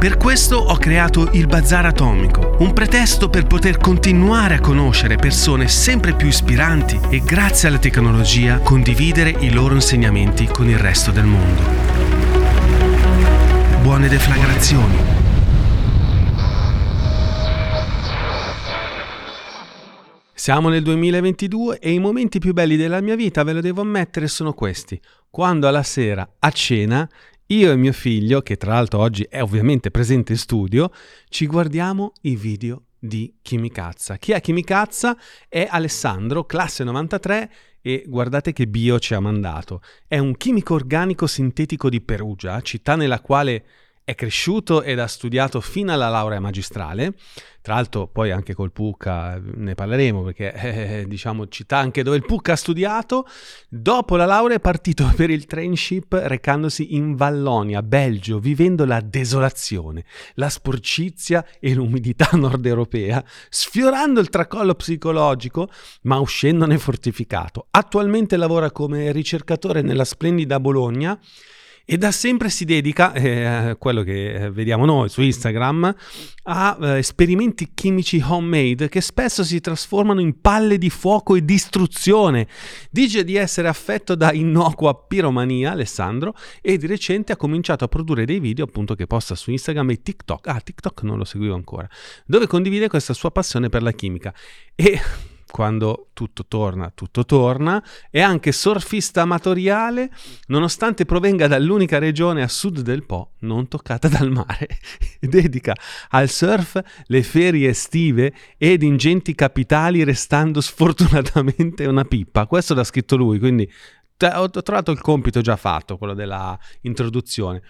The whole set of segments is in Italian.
Per questo ho creato il Bazar Atomico, un pretesto per poter continuare a conoscere persone sempre più ispiranti e grazie alla tecnologia condividere i loro insegnamenti con il resto del mondo. Buone deflagrazioni. Siamo nel 2022 e i momenti più belli della mia vita, ve lo devo ammettere, sono questi. Quando alla sera a cena io e mio figlio, che tra l'altro oggi è ovviamente presente in studio, ci guardiamo i video di Chimicazza. Chi è Chimicazza? È Alessandro, classe 93 e guardate che bio ci ha mandato. È un chimico organico sintetico di Perugia, città nella quale è cresciuto ed ha studiato fino alla laurea magistrale, tra l'altro poi anche col PUC ne parleremo perché eh, diciamo città anche dove il PUC ha studiato, dopo la laurea è partito per il trainship recandosi in Vallonia, Belgio, vivendo la desolazione, la sporcizia e l'umidità nord europea, sfiorando il tracollo psicologico ma uscendone fortificato. Attualmente lavora come ricercatore nella splendida Bologna e da sempre si dedica, eh, quello che eh, vediamo noi su Instagram, a eh, esperimenti chimici homemade che spesso si trasformano in palle di fuoco e distruzione. Dice di essere affetto da innocua piromania, Alessandro, e di recente ha cominciato a produrre dei video appunto che posta su Instagram e TikTok. Ah, TikTok non lo seguivo ancora, dove condivide questa sua passione per la chimica. E quando tutto torna, tutto torna, è anche surfista amatoriale, nonostante provenga dall'unica regione a sud del Po non toccata dal mare. Dedica al surf le ferie estive ed ingenti capitali, restando sfortunatamente una pippa. Questo l'ha scritto lui, quindi ho trovato il compito già fatto, quello della introduzione.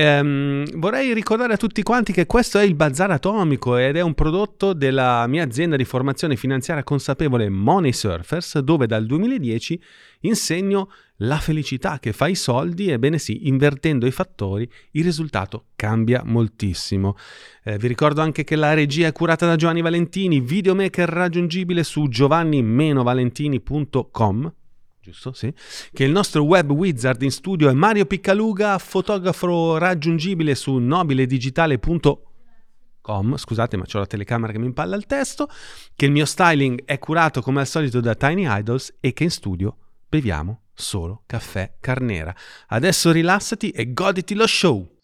Ehm, vorrei ricordare a tutti quanti che questo è il Bazar Atomico ed è un prodotto della mia azienda di formazione finanziaria consapevole Money Surfers, dove dal 2010 insegno la felicità che fa i soldi, ebbene sì, invertendo i fattori il risultato cambia moltissimo. Eh, vi ricordo anche che la regia è curata da Giovanni Valentini, videomaker raggiungibile su giovanni-valentini.com giusto? Sì. Che il nostro web wizard in studio è Mario Piccaluga, fotografo raggiungibile su nobiledigitale.com. Scusate, ma c'ho la telecamera che mi impalla il testo. Che il mio styling è curato come al solito da Tiny Idols e che in studio beviamo solo caffè carnera. Adesso rilassati e goditi lo show.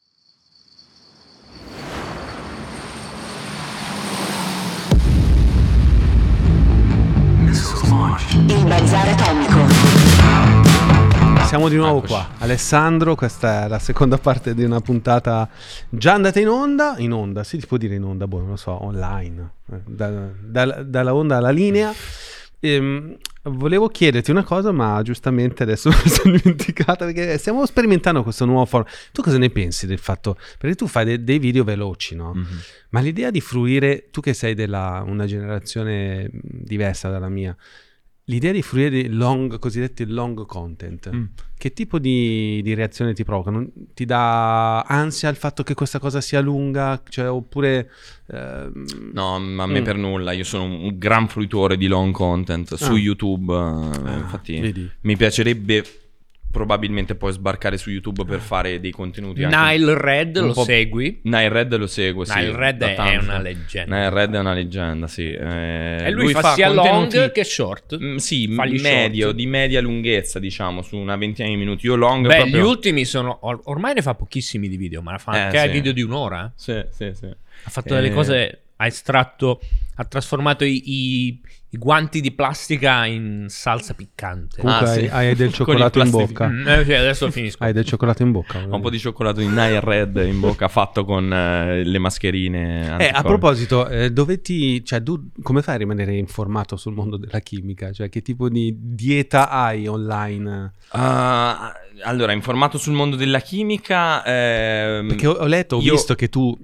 Il Bazar Atomico. Siamo di nuovo qua. Alessandro, questa è la seconda parte di una puntata già andata in onda. In onda, si può dire in onda, boh, non lo so, online. Eh, da, da, dalla onda alla linea. Ehm, volevo chiederti una cosa, ma giustamente adesso mi sono dimenticata perché stiamo sperimentando questo nuovo format. Tu cosa ne pensi del fatto? Perché tu fai de- dei video veloci, no? Mm-hmm. Ma l'idea di fruire, tu che sei della una generazione diversa dalla mia, l'idea di fruire di long, cosiddetti long content, Mm. che tipo di, di reazione ti provoca? Non- ti dà ansia il fatto che questa cosa sia lunga? Cioè, oppure... ehm, No, ma a me Mm. per nulla. Io sono un un gran fruitore di long content su Ah. YouTube. eh, ah, infatti, vedi. mi piacerebbe probabilmente poi sbarcare su YouTube per fare dei contenuti. Nile Red lo segui? Nile Red lo seguo, sì. Nile Red è, tanto. una leggenda. Nile Red è una leggenda, sì. Eh, e lui, fa, sia contenuti- long che short. Mm, sì, Fa medio, short. di media lunghezza, diciamo, su una ventina di minuti. Io long Beh, proprio... gli ultimi sono. or- ormai ne fa pochissimi di video, ma fa Eh, anche sì. video di un'ora. Sì, sì, sì. Ha fatto delle Eh. cose. Ha estratto. Ha trasformato i, i- i guanti di plastica in salsa piccante. Comunque Ah, sì. hai, hai del cioccolato in bocca. Mm, eh, adesso finisco. Hai del cioccolato in bocca. Ho un po' di cioccolato di Nile Red in bocca fatto con eh, le mascherine. Eh, a proposito, eh, dove ti, cioè, tu come fai a rimanere informato sul mondo della chimica? Cioè, che tipo di dieta hai online? Ah, allora, informato sul mondo della chimica. ehm, Perché ho, ho letto, ho io- visto che tu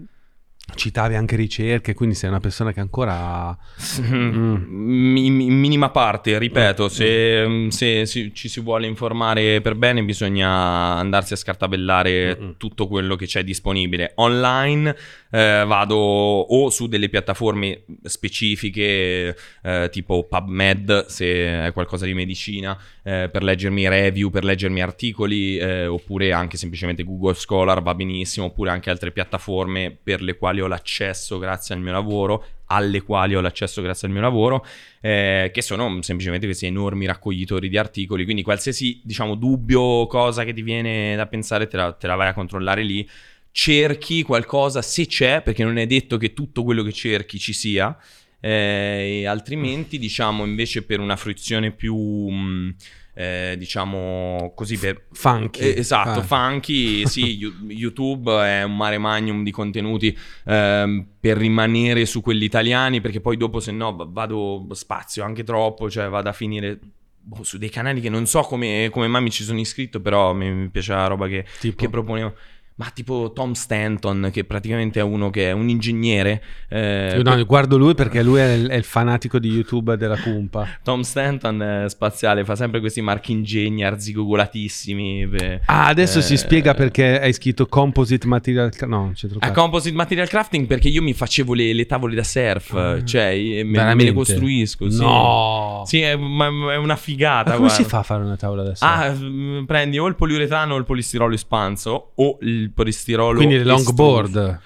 citavi anche ricerche, quindi sei una persona che ancora... Mm, In, in minima parte, ripeto, se, se si- ci si vuole informare per bene bisogna andarsi a scartabellare Mm-mm. tutto quello che c'è disponibile. Online eh, vado o su delle piattaforme specifiche eh, tipo PubMed se è qualcosa di medicina eh, per leggermi review, per leggermi articoli eh, oppure anche semplicemente Google Scholar va benissimo oppure anche altre piattaforme per le quali ho l'accesso grazie al mio lavoro alle quali ho l'accesso grazie al mio lavoro, eh, che sono semplicemente questi enormi raccoglitori di articoli. Quindi qualsiasi, diciamo, dubbio cosa che ti viene da pensare, te la, te la vai a controllare lì. Cerchi qualcosa se c'è, perché non è detto che tutto quello che cerchi ci sia. eh, e altrimenti, diciamo, invece per una fruizione più, mh, eh, diciamo così, per, Funky. eh, esatto, Ah. funky, sì, YouTube è un mare magnum di contenuti ehm, per rimanere su quelli italiani, perché poi dopo se no vado spazio anche troppo, cioè vado a finire boh, su dei canali che non so come, come mai mi ci sono iscritto, però mi, mi piace la roba che, Tipo? che proponevo. Ma tipo Tom Stanton, che praticamente è uno che è un ingegnere. eh, no, guardo lui perché lui è il, è il fanatico di YouTube della Cumpa. Tom Stanton è spaziale, fa sempre questi marchingegni arzigogolatissimi. per- Ah, adesso si eh, spiega perché hai scritto Composite Material... Cra- No, A cazzo. composite material crafting perché io mi facevo le, le tavole da surf, Ah. cioè me, me le costruisco. Sì, No! Sì, è, ma- è una figata. Ma come guarda. si fa a fare una tavola da? Ah, mm, prendi o il poliuretano o il polistirolo espanso o il polistirolo Quindi le estruso. longboard.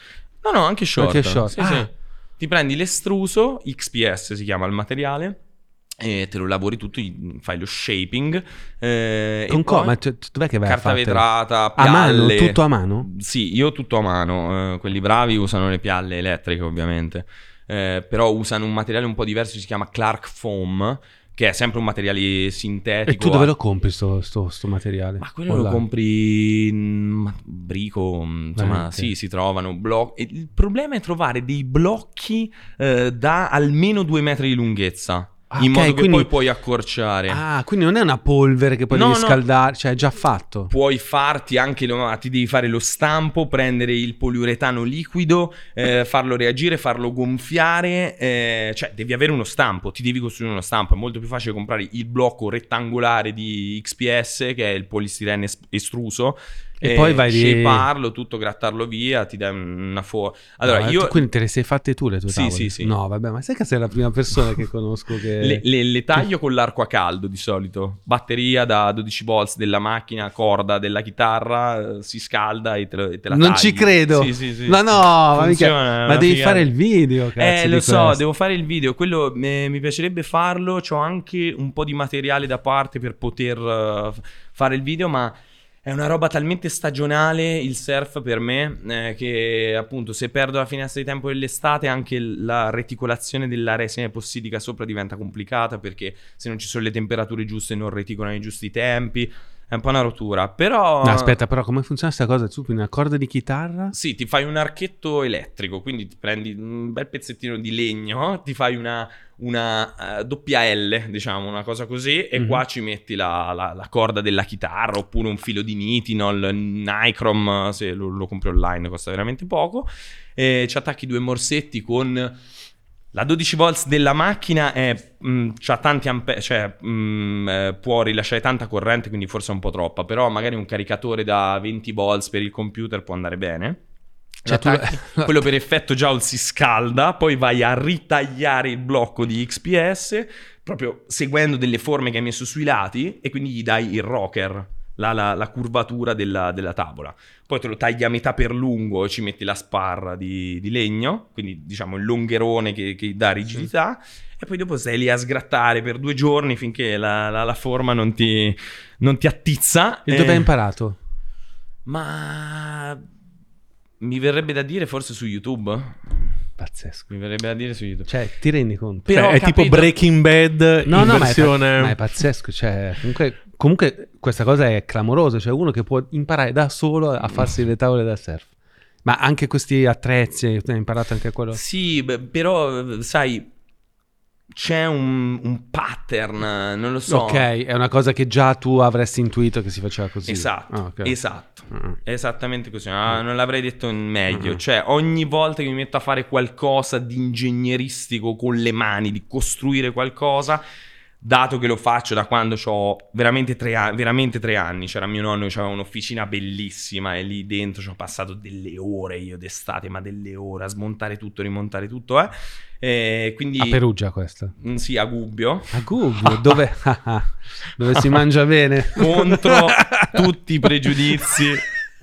No, no, anche short. Anche short. Sì, Ah. sì. Ti prendi l'estruso, XPS si chiama il materiale, e te lo lavori tutto, fai lo shaping. eh, Con e co- poi ma cioè, dov'è che vai a carta vetrata, A mano? pialle. Tutto a mano? Sì, io tutto a mano. eh, quelli bravi usano le pialle elettriche, ovviamente. Eh, però usano un materiale un po' diverso, si chiama Clark Foam, che è sempre un materiale sintetico. E tu dove lo compri sto, sto- sto materiale? Ma quello lo Online. compri in brico, insomma, Veramente? sì, si trovano blocchi. Il problema è trovare dei blocchi eh, da almeno due metri di lunghezza. Ah, in ok, modo che quindi- poi puoi accorciare. Ah, quindi non è una polvere che poi No, devi no. scaldare, cioè è già fatto. Puoi farti anche, lo- ti devi fare lo stampo, prendere il poliuretano liquido, eh, farlo reagire, farlo gonfiare, eh, cioè devi avere uno stampo, ti devi costruire uno stampo, è molto più facile comprare il blocco rettangolare di XPS che è il polistirene es- estruso E poi vai di- shapearlo, tutto grattarlo via, ti dai una forma. Allora No, io tu quindi te le sei fatte tu le tue Sì, tavole? sì, sì. No, vabbè, ma sai che sei la prima persona che conosco che... Le, le- le taglio con l'arco a caldo di solito. Batteria da 12 volts della macchina, corda della chitarra, eh, si scalda e te, lo- e te la non tagli. ci credo. Sì, sì, sì. Ma no, Funziona, ma devi figata. fare il video, cazzo. Eh, lo so, questo. devo fare il video. Quello eh, mi piacerebbe farlo. C'ho anche un po' di materiale da parte per poter eh, f- fare il video, ma è una roba talmente stagionale il surf per me eh, che appunto se perdo la finestra di tempo dell'estate anche la reticolazione della resina sopra diventa complicata perché se non ci sono le temperature giuste non reticolano i giusti tempi. È un po' una rottura, però... No, aspetta, però come funziona questa cosa? Tu prendi una corda di chitarra? Sì, ti fai un archetto elettrico, quindi ti prendi un bel pezzettino di legno, ti fai una, una eh, doppia L, diciamo, una cosa così, e Mhm. qua ci metti la, la- la corda della chitarra, oppure un filo di nitinol, Nicrom, se lo, lo compri online costa veramente poco, e ci attacchi due morsetti con La 12 volts della macchina è, mh, c'ha tanti ampere, cioè mh, eh, può rilasciare tanta corrente, quindi forse è un po' troppa, però magari un caricatore da 20 volts per il computer può andare bene. Cioè, tu- quello per effetto Joule si scalda, poi vai a ritagliare il blocco di XPS proprio seguendo delle forme che hai messo sui lati e quindi gli dai il rocker, la, la- la curvatura della, della tavola. Poi te lo tagli a metà per lungo e ci metti la sparra di, di legno, quindi diciamo il longherone che, che dà rigidità. E poi dopo stai lì a sgrattare per due giorni finché la, la- la forma non ti, non ti attizza. E Eh, dove hai imparato? Ma mi verrebbe da dire forse su YouTube. Pazzesco. Mi verrebbe da dire su YouTube. Cioè, ti rendi conto? Però Cioè, è tipo capito- Breaking Bad No, in no, ma è, versione... pa- ma è pazzesco. Cioè, comunque, comunque questa cosa è clamorosa. Cioè, uno che può imparare da solo a farsi le tavole da surf. Ma anche questi attrezzi, hai imparato anche quello? Sì, beh, però sai, c'è un, un pattern, non lo so. Ok, è una cosa che già tu avresti intuito che si faceva così. Esatto, Ah, ok. esatto. Mm. Esattamente così, ah, non l'avrei detto meglio. Mm. Cioè, ogni volta che mi metto a fare qualcosa di ingegneristico con le mani, di costruire qualcosa, dato che lo faccio da quando ho veramente tre, anni, veramente tre anni, c'era mio nonno che aveva un'officina bellissima e lì dentro ci ho passato delle ore io d'estate, ma delle ore a smontare tutto, rimontare tutto, eh. E quindi... A Perugia questa. Mm, Sì, a Gubbio. A Gubbio, dove, dove si mangia bene. contro tutti i pregiudizi.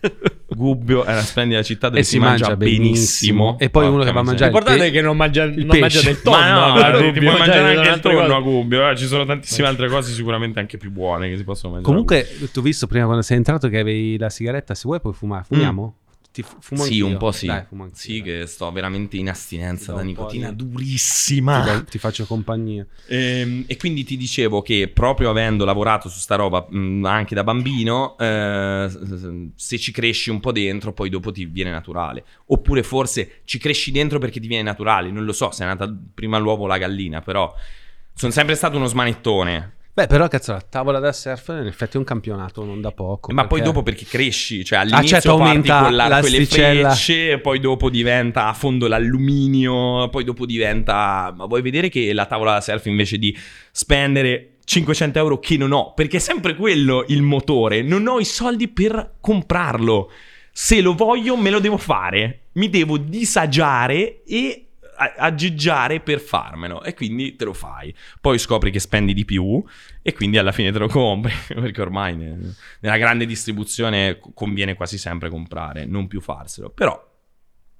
Gubbio è una splendida città dove E si mangia benissimo. E poi uno che va a mangiare- L'importante è che non mangia, non pesce. mangia del tonno. Ma no, a ti Gubbio, puoi mangiare anche il tonno a Gubbio. eh, Ci sono tantissime altre cose sicuramente anche più buone che si possono mangiare. Comunque, ti ho visto prima quando sei entrato che avevi la sigaretta. Se vuoi puoi fumare. Fumiamo? Ti fu- fumo. Sì, un po' sì. Dai, sì, dai. che sto veramente in Ti astinenza da nicotina di- durissima. Ti, ti faccio compagnia. Ehm, e quindi ti dicevo che proprio avendo lavorato su sta roba mh, anche da bambino, eh, se ci cresci un po' dentro, poi dopo ti viene naturale. Oppure forse ci cresci dentro perché ti viene naturale. Non lo so se è nata prima l'uovo o la gallina, però sono sempre stato uno smanettone. Beh, però cazzo, la tavola da surf in effetti è un campionato, non da poco. Ma poi perché- dopo perché cresci, cioè all'inizio certo, parti aumenta con l'arco e le frecce, poi dopo diventa a fondo l'alluminio, poi dopo diventa... Ma vuoi vedere che la tavola da surf invece di spendere 500 euro che non ho, perché è sempre quello il motore, non ho i soldi per comprarlo. Se lo voglio me lo devo fare, mi devo disagiare e a- aggeggiare per farmelo e quindi te lo fai. Poi scopri che spendi di più e quindi alla fine te lo compri perché ormai ne- nella grande distribuzione co- conviene quasi sempre comprare, non più farselo. Però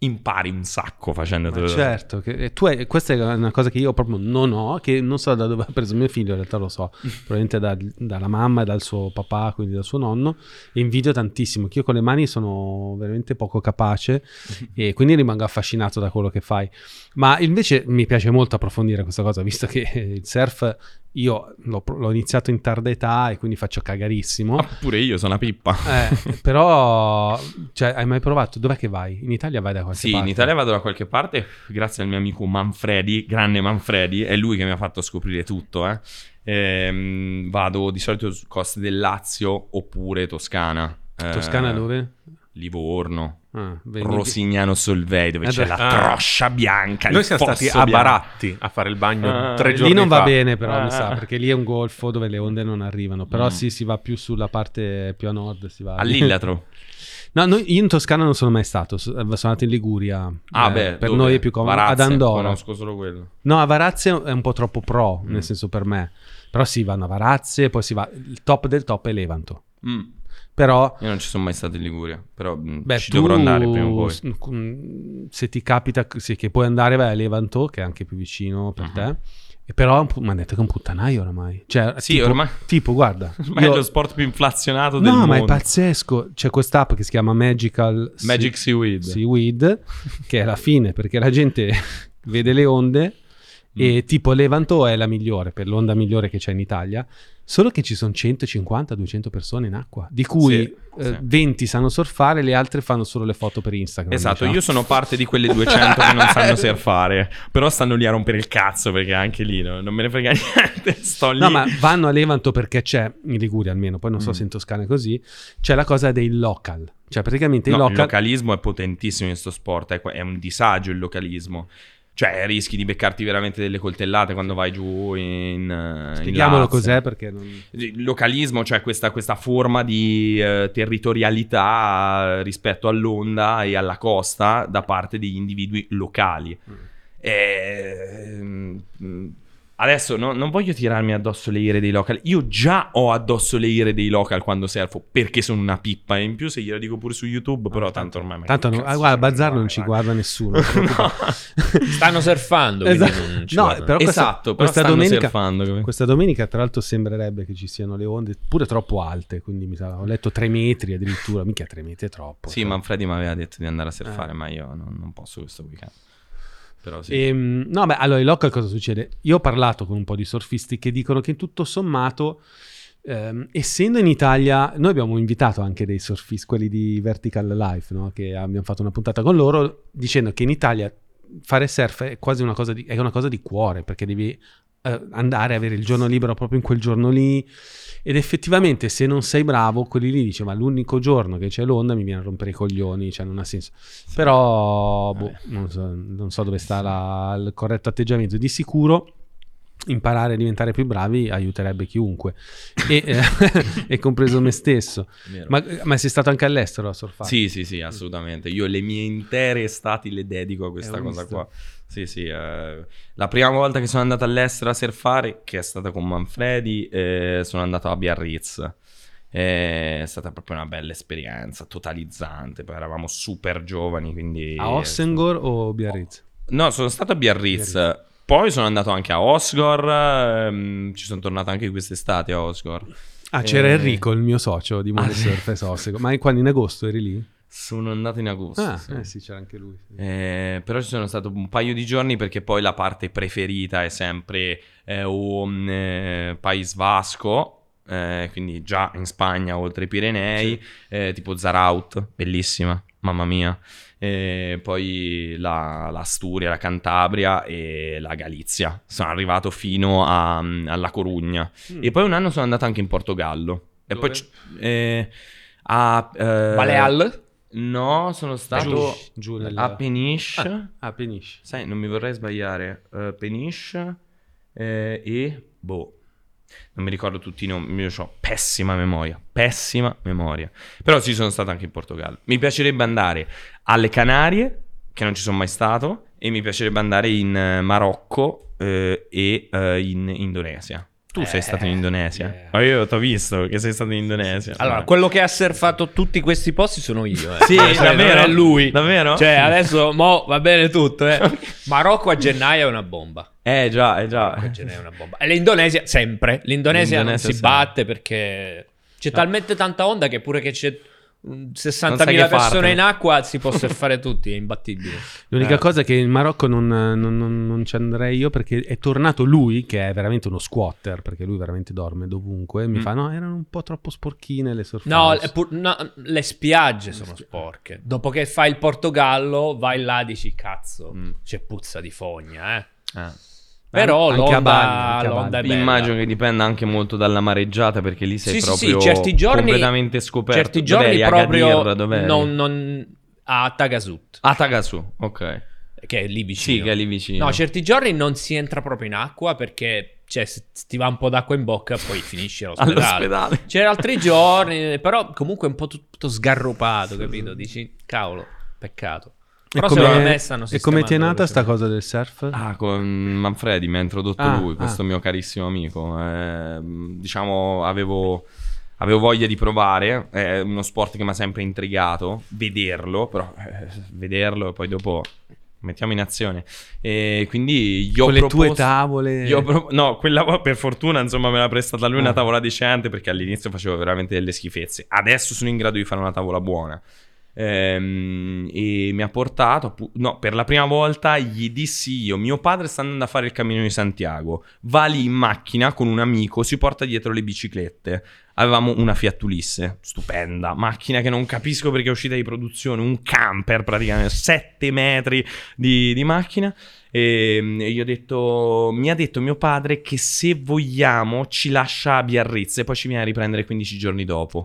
impari un sacco facendotelo. Ma certo, che, tu hai- questa è una cosa che io proprio non ho, che non so da dove ha preso mio figlio, in realtà lo so, probabilmente da- dalla mamma e dal suo papà, quindi dal suo nonno, e invidio tantissimo, che io con le mani sono veramente poco capace e quindi rimango affascinato da quello che fai. Ma invece mi piace molto approfondire questa cosa, visto che il surf io l'ho, l'ho iniziato in tarda età e quindi faccio cagarissimo. Ah, pure io sono una pippa. Eh, però, cioè, hai mai provato? Dov'è che vai? In Italia vai da qualche Sì, parte? in Italia vado da qualche parte grazie al mio amico Manfredi, grande Manfredi, è lui che mi ha fatto scoprire tutto. eh. Ehm, vado di solito su coste del Lazio oppure Toscana. Eh, Toscana dove? Livorno, Ah, Rosignano Solvei, dove Eh c'è la Ah. troscia bianca. Noi siamo stati a bianco. Baratti a fare il bagno Ah, tre giorni Lì non fa. va bene però Ah. mi sa perché lì è un golfo dove le onde non arrivano però Mm. sì si va più sulla parte più a nord si va All'Illatro. no noi- io in Toscana non sono mai stato so- sono andato in Liguria Ah, Eh, beh, per dove? noi è più comodo Varazze, ad Andorra Conosco solo quello. no a Varazze è un po' troppo pro Mm. nel senso per me però si vanno a Varazze poi si va il top del top è Levanto Mm. però Io non ci sono mai stato in Liguria, però mm, Beh, ci tu, dovrò andare prima o poi. mm, Se ti capita sì, che puoi andare, vai a Levanto, che è anche più vicino per Mhm. te. E però mi hanno detto che è un puttanaio oramai. Cioè, Sì, tipo, ormai- tipo, guarda. Ma io- è lo sport più inflazionato del no, mondo. ma è pazzesco. C'è quest'app che si chiama Magical Magic Sea- Seaweed. Seaweed, che è la fine perché la gente vede le onde Mm. e tipo Levanto è la migliore, per l'onda migliore che c'è in Italia. Solo che ci sono 150-200 persone in acqua, di cui Sì, eh, sì. 20 sanno surfare, le altre fanno solo le foto per Instagram. Esatto, diciamo. io sono parte di quelle 200 che non sanno surfare, però stanno lì a rompere il cazzo perché anche lì no, non me ne frega niente, sto lì. No, ma vanno a Levanto perché c'è, in Liguria almeno, poi non so Mm. se in Toscana è così, c'è la cosa dei local. Cioè praticamente No, il local... localismo è potentissimo in questo sport, è, è un disagio il localismo. Cioè, rischi di beccarti veramente delle coltellate quando vai giù in. in Spieghiamolo Lazio. cos'è perché non... Localismo, cioè questa, questa forma di eh, territorialità eh, rispetto all'onda e alla costa da parte degli individui locali. E, mm, adesso no- non voglio tirarmi addosso le ire dei local. Io già ho addosso le ire dei local quando surfo perché sono una pippa. E in più, se glielo dico pure su YouTube, però tanto ormai. ma Tanto che no, cazzo ah, guarda, Bazzar non ci guarda nessuno. non. Stanno surfando, Esatto. non No, guardano. però questa, Esatto, però questa domenica, surfando, questa domenica, tra l'altro, sembrerebbe che ci siano le onde pure troppo alte. Quindi mi sa, ho letto tre metri addirittura. Mica tre metri è troppo. Sì, cioè. Manfredi mi aveva detto di andare a surfare, Eh. ma io non, non posso questo weekend. Però sì. Ehm, no, beh, allora, in local cosa succede? Io ho parlato con un po' di surfisti che dicono che tutto sommato, ehm, essendo in Italia, noi abbiamo invitato anche dei surfisti, quelli di Vertical Life, no? che abbiamo fatto una puntata con loro, dicendo che in Italia fare surf è quasi una cosa di, una cosa di cuore, perché devi eh, andare a avere il giorno libero proprio in quel giorno lì. Ed effettivamente, se non sei bravo, quelli lì dice: Ma l'unico giorno che c'è l'onda mi viene a rompere i coglioni, cioè non ha senso. Però, boh, non, so, non so dove sta la- il corretto atteggiamento. Di sicuro, imparare a diventare più bravi aiuterebbe chiunque, e, eh, e compreso me stesso. Ma, ma sei stato anche all'estero a surfare? Sì, sì, sì, assolutamente. Io le mie intere estati le dedico a questa Eh, ho cosa qua. Sì, sì. eh, la prima volta che sono andato all'estero a surfare, che è stata con Manfredi, eh, sono andato a Biarritz. Eh, È stata proprio una bella esperienza, totalizzante. Poi eravamo super giovani, quindi... A Ossengor o Biarritz? No, sono stato a Biarritz. Biarritz. Poi sono andato anche a Osgor. ehm, ci sono tornato anche quest'estate a Osgor. Ah, c'era Eh, Enrico, il mio socio di Mole Ah, sì. Surf e Ossegor. Ma quando in agosto eri lì? Sono andato in agosto. Ah, sì. eh sì, c'era anche lui. sì. Eh, però ci sono stato un paio di giorni perché poi la parte preferita è sempre eh, un eh, País Vasco, eh, quindi già in Spagna oltre i Pirenei, eh, tipo Zaraut, bellissima, mamma mia. Poi la, l'Asturia, la Cantabria e la Galizia. Sono arrivato fino a- alla Corugna. E poi un anno sono andato anche in Portogallo. E Dove? poi c- eh, a eh, Baleal? No, sono stato Giù, giù a Peniche. Ah, ah, Peniche. Sai, non mi vorrei sbagliare. Eh, Peniche eh, e boh. Non mi ricordo tutti i nomi. Io ho pessima memoria. Pessima memoria. Però sì, sono stato anche in Portogallo. Mi piacerebbe andare alle Canarie, che non ci sono mai stato. E mi piacerebbe andare in eh, Marocco eh, e eh, in Indonesia. Tu sei Eh, stato in Indonesia? yeah. Ma io ti ho visto che sei stato in Indonesia. Allora, Eh. quello che ha surfato tutti questi posti sono io. Eh. Sì, Cioè, davvero? Non è lui. Davvero? Cioè, adesso mo va bene tutto, eh. Marocco a gennaio è una bomba. Eh già, eh Marocco a già. gennaio è una bomba. E l'Indonesia sempre. L'Indonesia, non L'Indonesia si sempre. batte perché c'è talmente tanta onda che pure che c'è Non 60.000 sai che persone in acqua si può surfare tutti, è imbattibile. L'unica Eh. cosa è che in Marocco non, non- non- non ci andrei io perché è tornato lui, che è veramente uno squatter, perché lui veramente dorme dovunque. e Mi Mm. fa, no, erano un po' troppo sporchine le surf No, house." è pur- no, le spiagge sono sporche. Dopo che fai il Portogallo, vai là e dici cazzo, Mm. c'è puzza di fogna, eh. Eh. Però anche a l'onda, a l'onda è Bali. bella. Immagino che dipenda anche molto dalla mareggiata perché lì sei Sì, proprio sì, certi giorni, completamente scoperto. certi Dov'eri? giorni A proprio dov'eri? non, non- a Tagasut, A Tagasu, ok. che è lì vicino. Sì, che è lì vicino. No, certi giorni non si entra proprio in acqua perché cioè, se ti va un po' d'acqua in bocca poi finisci all'ospedale. All'ospedale. C'era altri giorni, però comunque un po' tutto sgarrupato, capito? Dici, cavolo, peccato. E Però come, secondo me stanno e come ti è nata sta cosa del surf? Ah, con Manfredi mi ha introdotto Ah, lui, questo ah. mio carissimo amico. Eh, diciamo, avevo, avevo voglia di provare. È uno sport che mi ha sempre intrigato. Vederlo, però eh, vederlo e poi dopo mettiamo in azione. E quindi io ho Con le tue tavole. Pro- no, quella per fortuna insomma me l'ha prestata lui una Ah. tavola decente perché all'inizio facevo veramente delle schifezze. Adesso sono in grado di fare una tavola buona. Ehm, e mi ha portato, no, per la prima volta gli dissi io, mio padre sta andando a fare il cammino di Santiago, va lì in macchina con un amico, si porta dietro le biciclette. Avevamo una Fiat Ulisse, stupenda, macchina che non capisco perché è uscita di produzione, un camper praticamente, 7 metri di, di macchina. E mm, io ho detto, mi ha detto mio padre che se vogliamo ci lascia a Biarritz e poi ci viene a riprendere 15 giorni dopo.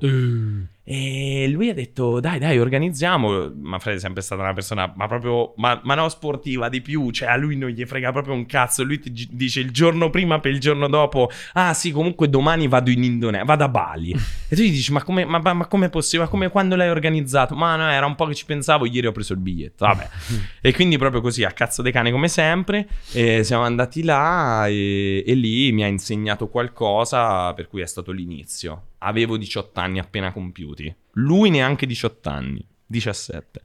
E lui ha detto: Dai, dai, organizziamo. Manfredi è sempre stata una persona, ma proprio, ma, ma no, sportiva di più. Cioè, a lui non gli frega proprio un cazzo. Lui ti gi- dice il giorno prima per il giorno dopo: Ah, sì, comunque domani vado in Indonesia, vado a Bali. e tu gli dici: Ma come, ma, ma, come è possibile? Ma come quando l'hai organizzato? Ma no, era un po' che ci pensavo. Ieri ho preso il biglietto. Vabbè. e quindi, proprio così, a cazzo dei cani, come sempre. E siamo andati là e, e lì mi ha insegnato qualcosa, per cui è stato l'inizio. Avevo 18 anni appena compiuti. Lui neanche 18 anni, 17.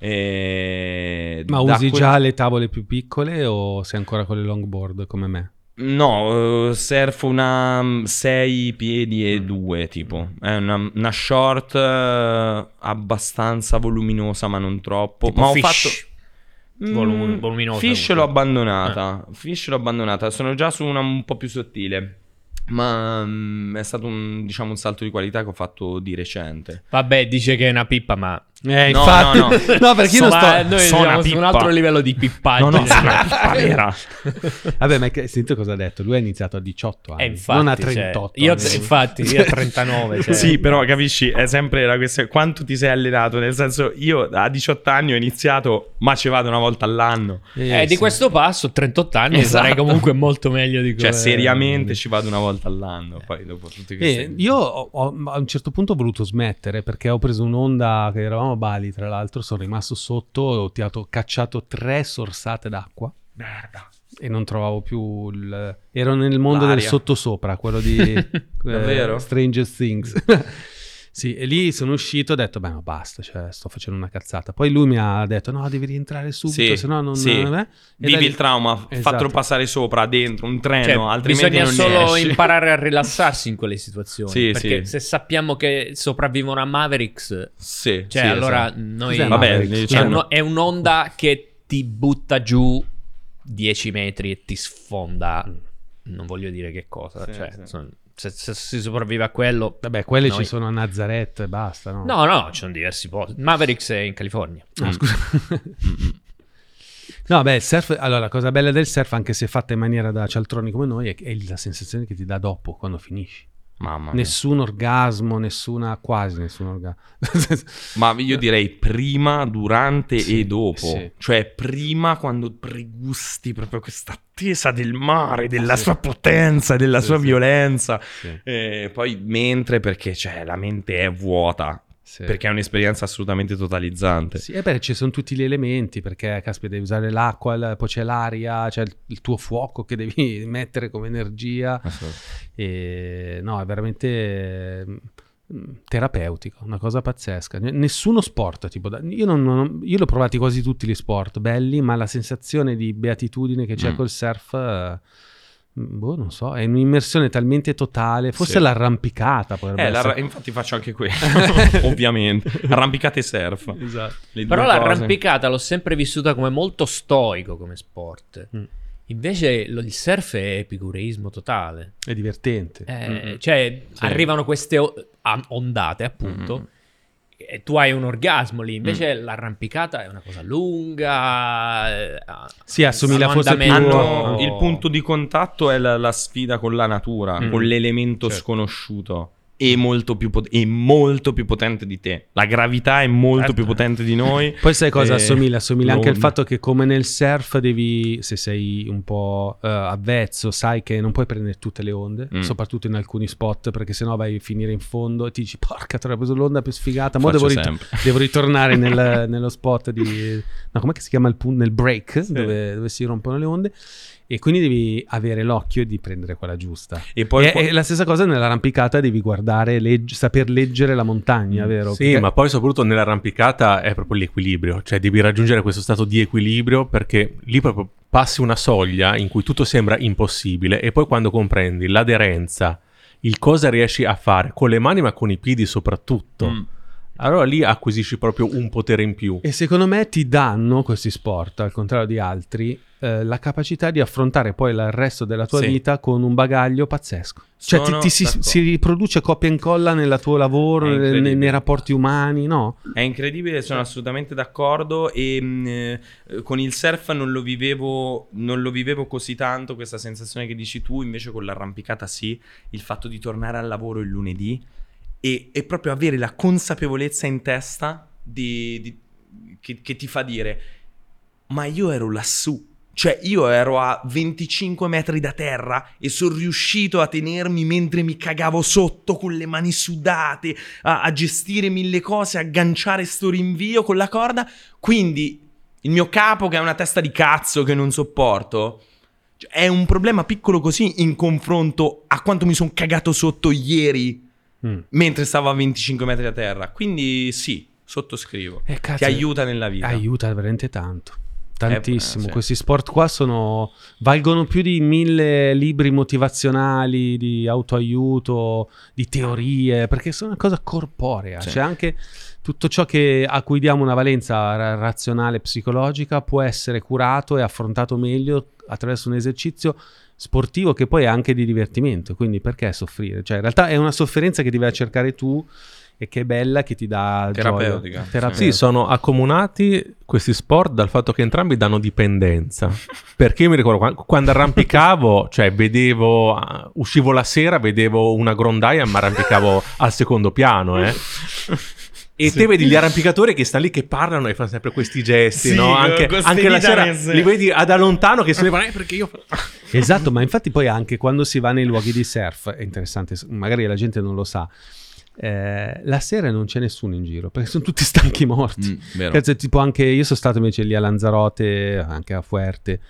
E Ma usi quel- già le tavole più piccole o sei ancora con le longboard come me? No, eh, surfo una 6 piedi Mm. e 2 tipo. È una, una short eh, abbastanza voluminosa ma non troppo. Tipo ma ho fish. fatto... Volum- Mm, voluminosa Fish l'ho abbandonata. Fish l'ho abbandonata. Sono già su una un po' più sottile. Ma mm, è stato un, diciamo, un salto di qualità che ho fatto di recente. Vabbè, dice che è una pippa, ma... Eh, No, infatti, no, no, perché io non Sono- sto... noi sono siamo su un altro livello di pippaggine. No, no, sono una pippa vera. Vabbè, ma sentite cosa ha detto? Lui ha iniziato a 18 anni, Eh, infatti, non a cioè, 38. io, anni. infatti, io a 39. Cioè, Sì, però capisci, è sempre la questione quanto ti sei allenato, nel senso io a 18 anni ho iniziato, ma ci vado una volta all'anno. Eh, Eh, di sì. questo passo, a 38 anni, Esatto. sarei comunque molto meglio di Cioè come- seriamente ci vado una volta all'anno, poi dopo tutti questi... Eh, io ho- ho- a un certo punto ho voluto smettere perché ho preso un'onda che eravamo a Bali, tra l'altro, sono rimasto sotto, ho tirato, cacciato tre sorsate d'acqua Merda. e non trovavo più il... Ero nel mondo del L'aria. sottosopra, quello di eh? Stranger Things. sì, e lì sono uscito e ho detto, beh no, basta, cioè, sto facendo una cazzata. Poi lui mi ha detto, no, devi rientrare subito, Sì, se no non... sì. eh, e da Vivi lì- il trauma, Esatto. fatelo passare sopra, dentro, un treno, Cioè, altrimenti bisogna non solo esci. imparare a rilassarsi in quelle situazioni. Sì, perché sì. se sappiamo che sopravvivono a Mavericks, Sì, cioè sì, allora esatto. noi... Vabbè, lì è, uno- è un'onda che ti butta giù 10 metri e ti sfonda. Non voglio dire che cosa. Sì, cioè, sì. son- se, se si sopravvive a quello... Vabbè, quelle Noi- ci sono a Nazareth e basta, no? No, no, ci sono diversi posti. Mavericks è in California. Ah, scusa. No, beh, il surf, allora la cosa bella del surf, anche se fatta in maniera da cialtroni come noi, è, è la sensazione che ti dà dopo, quando finisci. Nessun orgasmo, nessuna, quasi nessun orgasmo. Ma io direi prima, durante Sì, e dopo. sì. Cioè, prima quando pregusti proprio questa attesa del mare, della Sì. sua potenza, della sua violenza. E poi mentre perché cioè, la mente è vuota. Sì. Perché è un'esperienza assolutamente totalizzante. Sì, e beh, ci sono tutti gli elementi, perché, caspita, devi usare l'acqua, poi c'è l'aria, c'è il, il tuo fuoco che devi mettere come energia. E, no, è veramente mm, terapeutico, una cosa pazzesca. Nessuno sport, tipo, io, non, non- io l'ho provati quasi tutti gli sport belli, ma la sensazione di beatitudine che c'è Mm. col surf, eh, boh, non so, è un'immersione talmente totale, forse Sì. l'arrampicata potrebbe Eh, l'arra- infatti faccio anche quello, ovviamente. Arrampicate e surf. Esatto. Però due cose. l'arrampicata l'ho sempre vissuta come molto stoico come sport. Mm. Invece lo- il surf è epicureismo totale. È divertente. Eh, Mm-mm. Cioè, Sì. arrivano queste o- a- ondate, appunto, Mm. E tu hai un orgasmo lì. Invece Mm. l'arrampicata è una cosa lunga. eh, ha- Sì, assomiglia forse più- Hanno- il punto di contatto è la, la sfida con la natura, Mm. con l'elemento Certo. sconosciuto. E molto, più pot- e molto più potente di te. La gravità è molto Certo. più potente di noi. Poi sai cosa assomiglia? Assomiglia anche al fatto che come nel surf devi, se sei un po' eh, avvezzo, sai che non puoi prendere tutte le onde, Mm. soprattutto in alcuni spot, perché sennò vai a finire in fondo e ti dici porca, troia, ho preso l'onda più sfigata, Faccio devo, rit- devo ritornare nel- nello spot di... No, com'è che si chiama il punto? Nel break, dove, dove si rompono le onde. E quindi devi avere l'occhio di prendere quella giusta. E poi e, e la stessa cosa nell'arrampicata devi guardare, legg- saper leggere la montagna, vero? Sì, Perché- ma poi soprattutto nell'arrampicata è proprio l'equilibrio, cioè devi raggiungere questo stato di equilibrio perché lì proprio passi una soglia in cui tutto sembra impossibile e poi quando comprendi l'aderenza, il cosa riesci a fare con le mani ma con i piedi soprattutto, Mm. Allora lì acquisisci proprio un potere in più. E secondo me ti danno questi sport, al contrario di altri, eh, la capacità di affrontare poi il resto della tua Sì. vita con un bagaglio pazzesco. Cioè ti, Sono ti si, si riproduce copia e incolla nel tuo lavoro, nei, nei rapporti umani, no? È incredibile, sono assolutamente d'accordo e mh, eh, con il surf non lo, vivevo, non lo vivevo così tanto questa sensazione che dici tu, invece con l'arrampicata sì, il fatto di tornare al lavoro il lunedì e, e proprio avere la consapevolezza in testa di- di- che, che ti fa dire ma io ero lassù. Cioè, io ero a 25 metri da terra e sono riuscito a tenermi mentre mi cagavo sotto con le mani sudate, a, a gestire mille cose, a agganciare sto rinvio con la corda. Quindi il mio capo, che è una testa di cazzo che non sopporto, cioè, è un problema piccolo così in confronto a quanto mi sono cagato sotto ieri Mm. mentre stavo a 25 metri da terra. Quindi sì, sottoscrivo. Eh, cazzo, Ti aiuta nella vita. Aiuta veramente tanto. Tantissimo. Eh, sì. Questi sport qua sono. valgono più di mille libri motivazionali, di autoaiuto, di teorie, perché sono una cosa corporea. Sì. C'è anche tutto ciò che, a cui diamo una valenza ra- razionale psicologica può essere curato e affrontato meglio attraverso un esercizio sportivo che poi è anche di divertimento. Quindi perché soffrire? Cioè, in realtà è una sofferenza che devi cercare tu e che è bella, che ti dà Terapeutica. Terapeutica. Sì, sono accomunati questi sport dal fatto che entrambi danno dipendenza. Perché io mi ricordo qua- quando arrampicavo, cioè vedevo, ah, uscivo la sera, vedevo una grondaia e mi arrampicavo al secondo piano, eh. E te vedi gli arrampicatori che stanno lì che parlano e fanno sempre questi gesti, Sì, no? Anche, anche la sera li vedi da lontano che si levano, eh, perché io... Esatto, ma infatti poi anche quando si va nei luoghi di surf, è interessante, magari la gente non lo sa, eh, la sera non c'è nessuno in giro, perché sono tutti stanchi morti. Mm. Cazzo, tipo anche, io sono stato invece lì a Lanzarote, anche a Fuerte,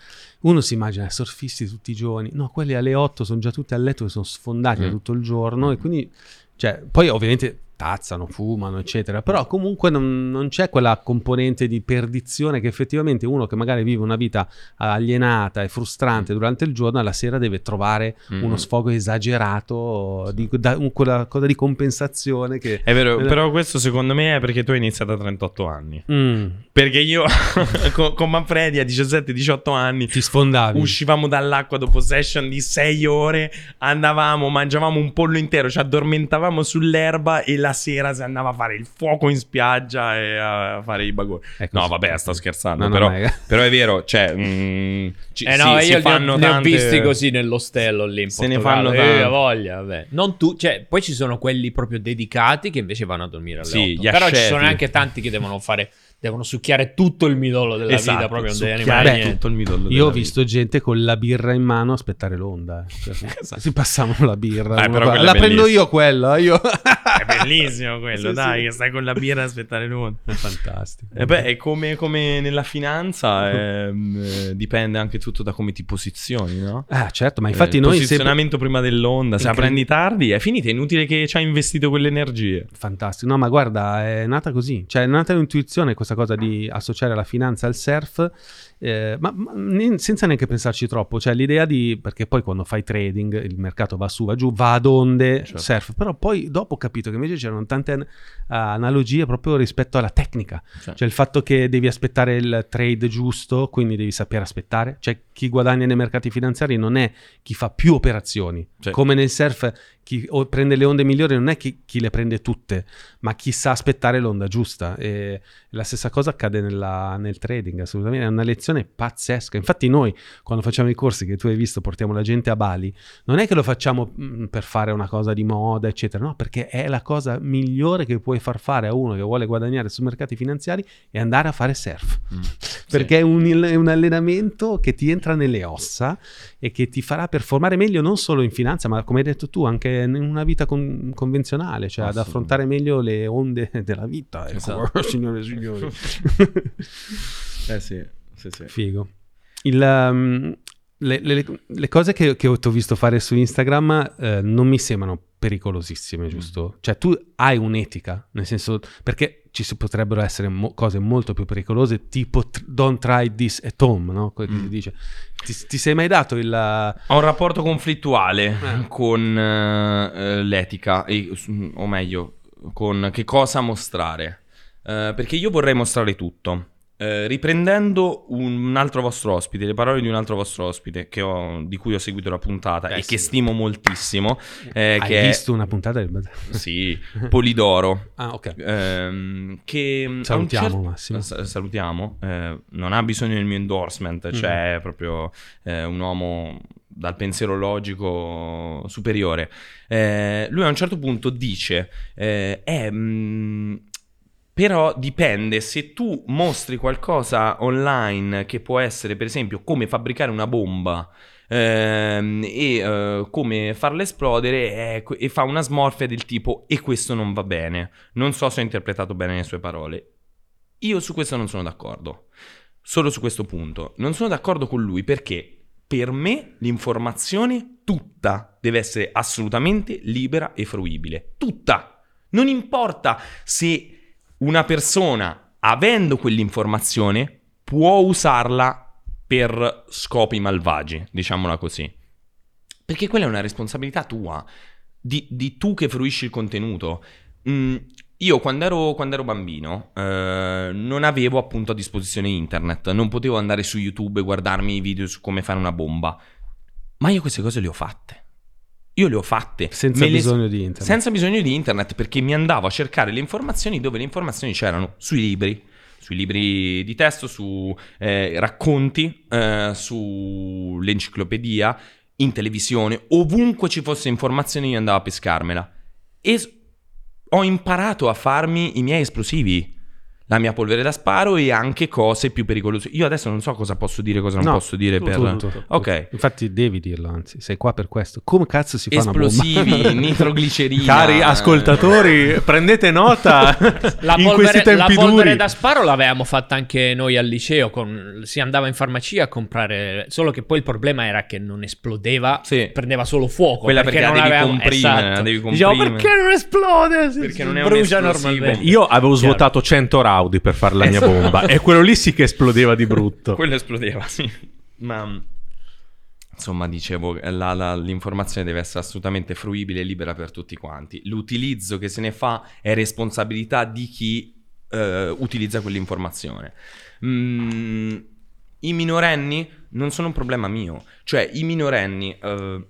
uno si immagina surfisti tutti i giorni, no, quelli alle 8 sono già tutti a letto che sono sfondati da Mm. tutto il giorno e quindi, cioè, poi ovviamente tazzano, fumano, eccetera, però comunque non, non c'è quella componente di perdizione che effettivamente uno che magari vive una vita alienata e frustrante durante il giorno, alla sera deve trovare Mm. uno sfogo esagerato, di, da- un- quella cosa di compensazione che... È vero, però questo secondo me è perché tu hai iniziato a 38 anni. Mm, Perché io con, con Manfredi a 17-18 anni ti sfondavi. uscivamo dall'acqua dopo session di 6 ore, andavamo, mangiavamo un pollo intero, ci addormentavamo sull'erba e la sera si andava a fare il fuoco in spiaggia e a fare i bagoni. È No, vabbè, sto scherzando, No, no, però, è- però è vero, cioè, mm, ci- Eh sì, no, si io ne ho- fanno ne ho, tante- visti così nell'ostello lì in Se ne fanno Eh, tanti. ha voglia, vabbè. Non tu, cioè, poi ci sono quelli proprio dedicati che invece vanno a dormire alle Sì, 8. gli Però ci asceti. sono anche tanti che devono fare devono succhiare tutto il midollo della Esatto, vita, proprio non Beh, niente. tutto il midollo Io della ho vita. visto gente con la birra in mano aspettare l'onda. eh. Cioè, si- Esatto. Si passavano la birra. Eh, la prendo bellissimo." io quella. Io. È bellissimo quello, Sì, dai, sì. che stai con la birra a aspettare l'onda. È fantastico. E beh, è come, come nella finanza, ehm, eh, dipende anche tutto da come ti posizioni, no? Ah, certo, ma infatti Eh, il noi sempre... posizionamento prima dell'onda, se la prendi tardi è finita, è inutile che ci hai investito quelle energie. Fantastico. No, ma guarda, è nata così. Cioè, è nata l'intuizione questa cosa di associare la finanza al surf, eh, ma, ma ne- senza neanche pensarci troppo. Cioè, l'idea di... Perché poi quando fai trading, il mercato va su, va giù, va ad onde, Certo. surf. Però poi dopo ho capito che invece c'erano tante an- analogie proprio rispetto alla tecnica. Cioè, Cioè il fatto che devi aspettare il trade giusto, quindi devi sapere aspettare. Cioè chi guadagna nei mercati finanziari non è chi fa più operazioni. Sì. Come nel surf chi prende le onde migliori non è chi, chi le prende tutte, ma chi sa aspettare l'onda giusta. E la stessa cosa accade nella- nel trading, assolutamente. È una lezione pazzesca. Infatti noi quando facciamo i corsi che tu hai visto, portiamo la gente a Bali, non è che lo facciamo mm, per fare una cosa di moda, eccetera, no, perché è la cosa migliore che puoi far fare a uno che vuole guadagnare sui mercati finanziari e andare a fare surf. mm, Perché è un, è un allenamento che ti entra nelle ossa e che ti farà performare meglio non solo in finanza, ma come hai detto tu, anche in una vita con- convenzionale, cioè ad affrontare meglio le onde della vita. Ecco, Esatto. signore e signori. Eh sì, sì, sì. Figo. Il, um, le, le- le cose che, che ho, ti ho visto fare su Instagram eh, non mi sembrano pericolosissime, giusto? Cioè tu hai un'etica, nel senso perché ci potrebbero essere mo- cose molto più pericolose, tipo tr- don't try this at home, no? Quello che Mm. si dice. Ti, ti sei mai dato il... Ho un rapporto conflittuale Eh. con eh, l'etica, e, o meglio, con che cosa mostrare. Eh, perché io vorrei mostrare tutto. Eh, riprendendo un altro vostro ospite, le parole di un altro vostro ospite che ho- di cui ho seguito la puntata Beh, e sì. che stimo moltissimo, eh, Hai visto una puntata del... è sì, Polidoro. Ah, ok. ehm, che Salutiamo, certo- Massimo. sa- salutiamo. eh, non ha bisogno del mio endorsement, cioè è proprio eh, un uomo dal pensiero logico superiore. Eh, lui a un certo punto dice: eh, è, mm, però dipende se tu mostri qualcosa online che può essere, per esempio, come fabbricare una bomba. ehm, e eh, come farla esplodere eh, e fa una smorfia del tipo e questo non va bene non so se ho interpretato bene le sue parole. Io su questo non sono d'accordo. Solo su questo punto. Non sono d'accordo con lui perché per me l'informazione tutta deve essere assolutamente libera e fruibile. Tutta! Non importa se una persona, avendo quell'informazione, può usarla per scopi malvagi, diciamola così. Perché quella è una responsabilità tua, di, di tu che fruisci il contenuto. Mm, io quando ero, quando ero bambino eh, non avevo appunto a disposizione internet, non potevo andare su YouTube e guardarmi i video su come fare una bomba. Ma io queste cose le ho fatte. Io le ho fatte. Senza le- bisogno di internet. Senza bisogno di internet perché mi andavo a cercare le informazioni dove le informazioni c'erano sui libri, sui libri di testo, su eh, racconti, eh, sull'enciclopedia, in televisione, ovunque ci fosse informazione io andavo a pescarmela. E ho imparato a farmi i miei esplosivi. La mia polvere da sparo e anche cose più pericolose. Io adesso non so cosa posso dire e cosa non No, posso dire per... Tutto, tutto. Ok. Infatti devi dirlo, anzi, sei qua per questo. Come cazzo si fa una Esplosivi, bomba? nitroglicerina. Cari ascoltatori, prendete nota La in polvere, questi tempi la polvere duri. da sparo l'avevamo fatta anche noi al liceo. con- si andava in farmacia a comprare. Solo che poi il problema era che non esplodeva, Sì. prendeva solo fuoco. Quella perché la non devi avevamo- comprimere, esatto. la devi Diciamo, comprimere. perché non esplode? Perché non è un brucia esplosivo. normalmente. Io avevo svuotato 100 raudi per fare la mia bomba e quello lì sì che esplodeva di brutto. Quello esplodeva, sì. Ma insomma, dicevo, la- la- l'informazione deve essere assolutamente fruibile e libera per tutti quanti. L'utilizzo che se ne fa è responsabilità di chi eh, utilizza quell'informazione. Mm, I minorenni non sono un problema mio. Cioè, i minorenni... eh,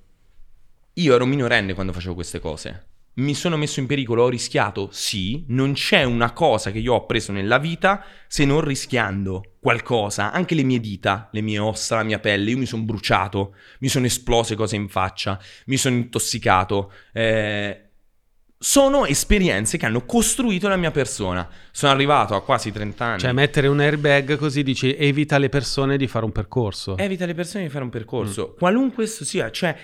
io ero minorenne quando facevo queste cose. Mi sono messo in pericolo, ho rischiato? Sì, non c'è una cosa che io ho preso nella vita se non rischiando qualcosa, anche le mie dita, le mie ossa, la mia pelle, io mi sono bruciato, mi sono esplose cose in faccia, mi sono intossicato. eh, sono esperienze che hanno costruito la mia persona. Sono arrivato a quasi 30 anni. Cioè, mettere un airbag così dici evita alle persone di fare un percorso. Evita alle persone di fare un percorso, qualunque esso sia, cioè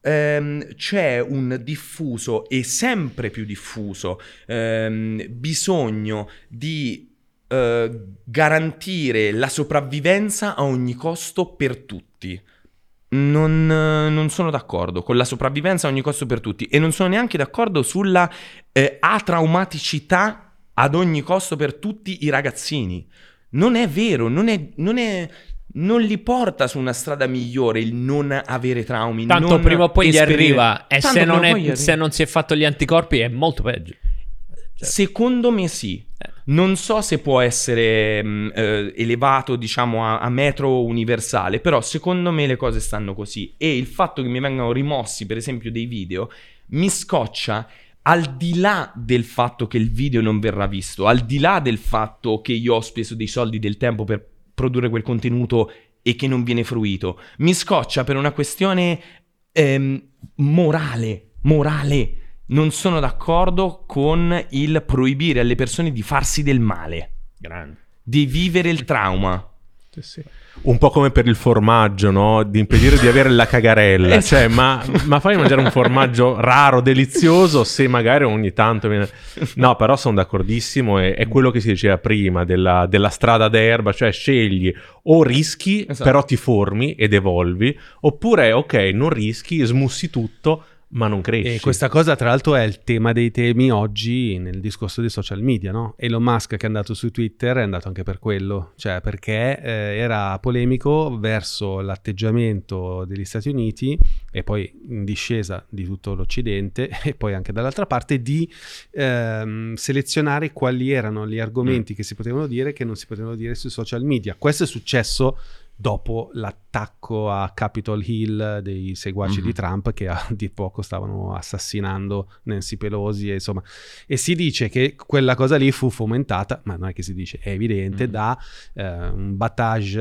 ehm, c'è un diffuso e sempre più diffuso ehm, bisogno di eh, garantire la sopravvivenza a ogni costo per tutti. Non, non sono d'accordo con la sopravvivenza a ogni costo per tutti e non sono neanche d'accordo sulla eh, atraumaticità ad ogni costo per tutti i ragazzini. Non è vero, non è, non è- non li porta su una strada migliore il non avere traumi. Tanto prima o poi gli arriva. E se non, è- gli se arriva. non si è fatto gli anticorpi è molto peggio. Secondo me sì. Eh. Non so se può essere mh, eh, elevato, diciamo, a, a metro universale, però secondo me le cose stanno così. E il fatto che mi vengano rimossi, per esempio, dei video, mi scoccia al di là del fatto che il video non verrà visto, al di là del fatto che io ho speso dei soldi, del tempo per produrre quel contenuto e che non viene fruito. Mi scoccia per una questione ehm, morale, morale. Non sono d'accordo con il proibire alle persone di farsi del male, Grande. di vivere il trauma. Un po' come per il formaggio, no? Di impedire di avere la cagarella. Esatto. Cioè, ma, ma fai mangiare un formaggio raro, delizioso, se magari ogni tanto viene... No, però sono d'accordissimo. e- È, quello che si diceva prima della, della strada d'erba, cioè scegli o rischi, Esatto. però ti formi ed evolvi, oppure, ok, non rischi, smussi tutto, ma non cresci. E questa cosa, tra l'altro, è il tema dei temi oggi nel discorso dei social media, no? Elon Musk che è andato su Twitter è andato anche per quello, cioè perché eh, era polemico verso l'atteggiamento degli Stati Uniti e poi in discesa di tutto l'Occidente e poi anche dall'altra parte di ehm, selezionare quali erano gli argomenti che si potevano dire e che non si potevano dire sui social media. Questo è successo dopo l'attacco a Capitol Hill dei seguaci Mhm. di Trump che a di poco stavano assassinando Nancy Pelosi e insomma e si dice che quella cosa lì fu fomentata ma non è che si dice è evidente Mhm. da eh, un battage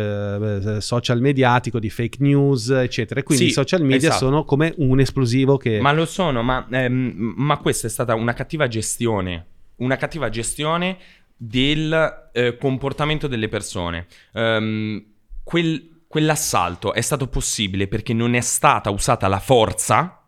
eh, social mediatico di fake news eccetera e quindi Sì, i social media esatto. sono come un esplosivo che Ma lo sono, ma, ehm, ma questa è stata una cattiva gestione. Una cattiva gestione del eh, comportamento delle persone. Ehm, quel- quell'assalto è stato possibile perché non è stata usata la forza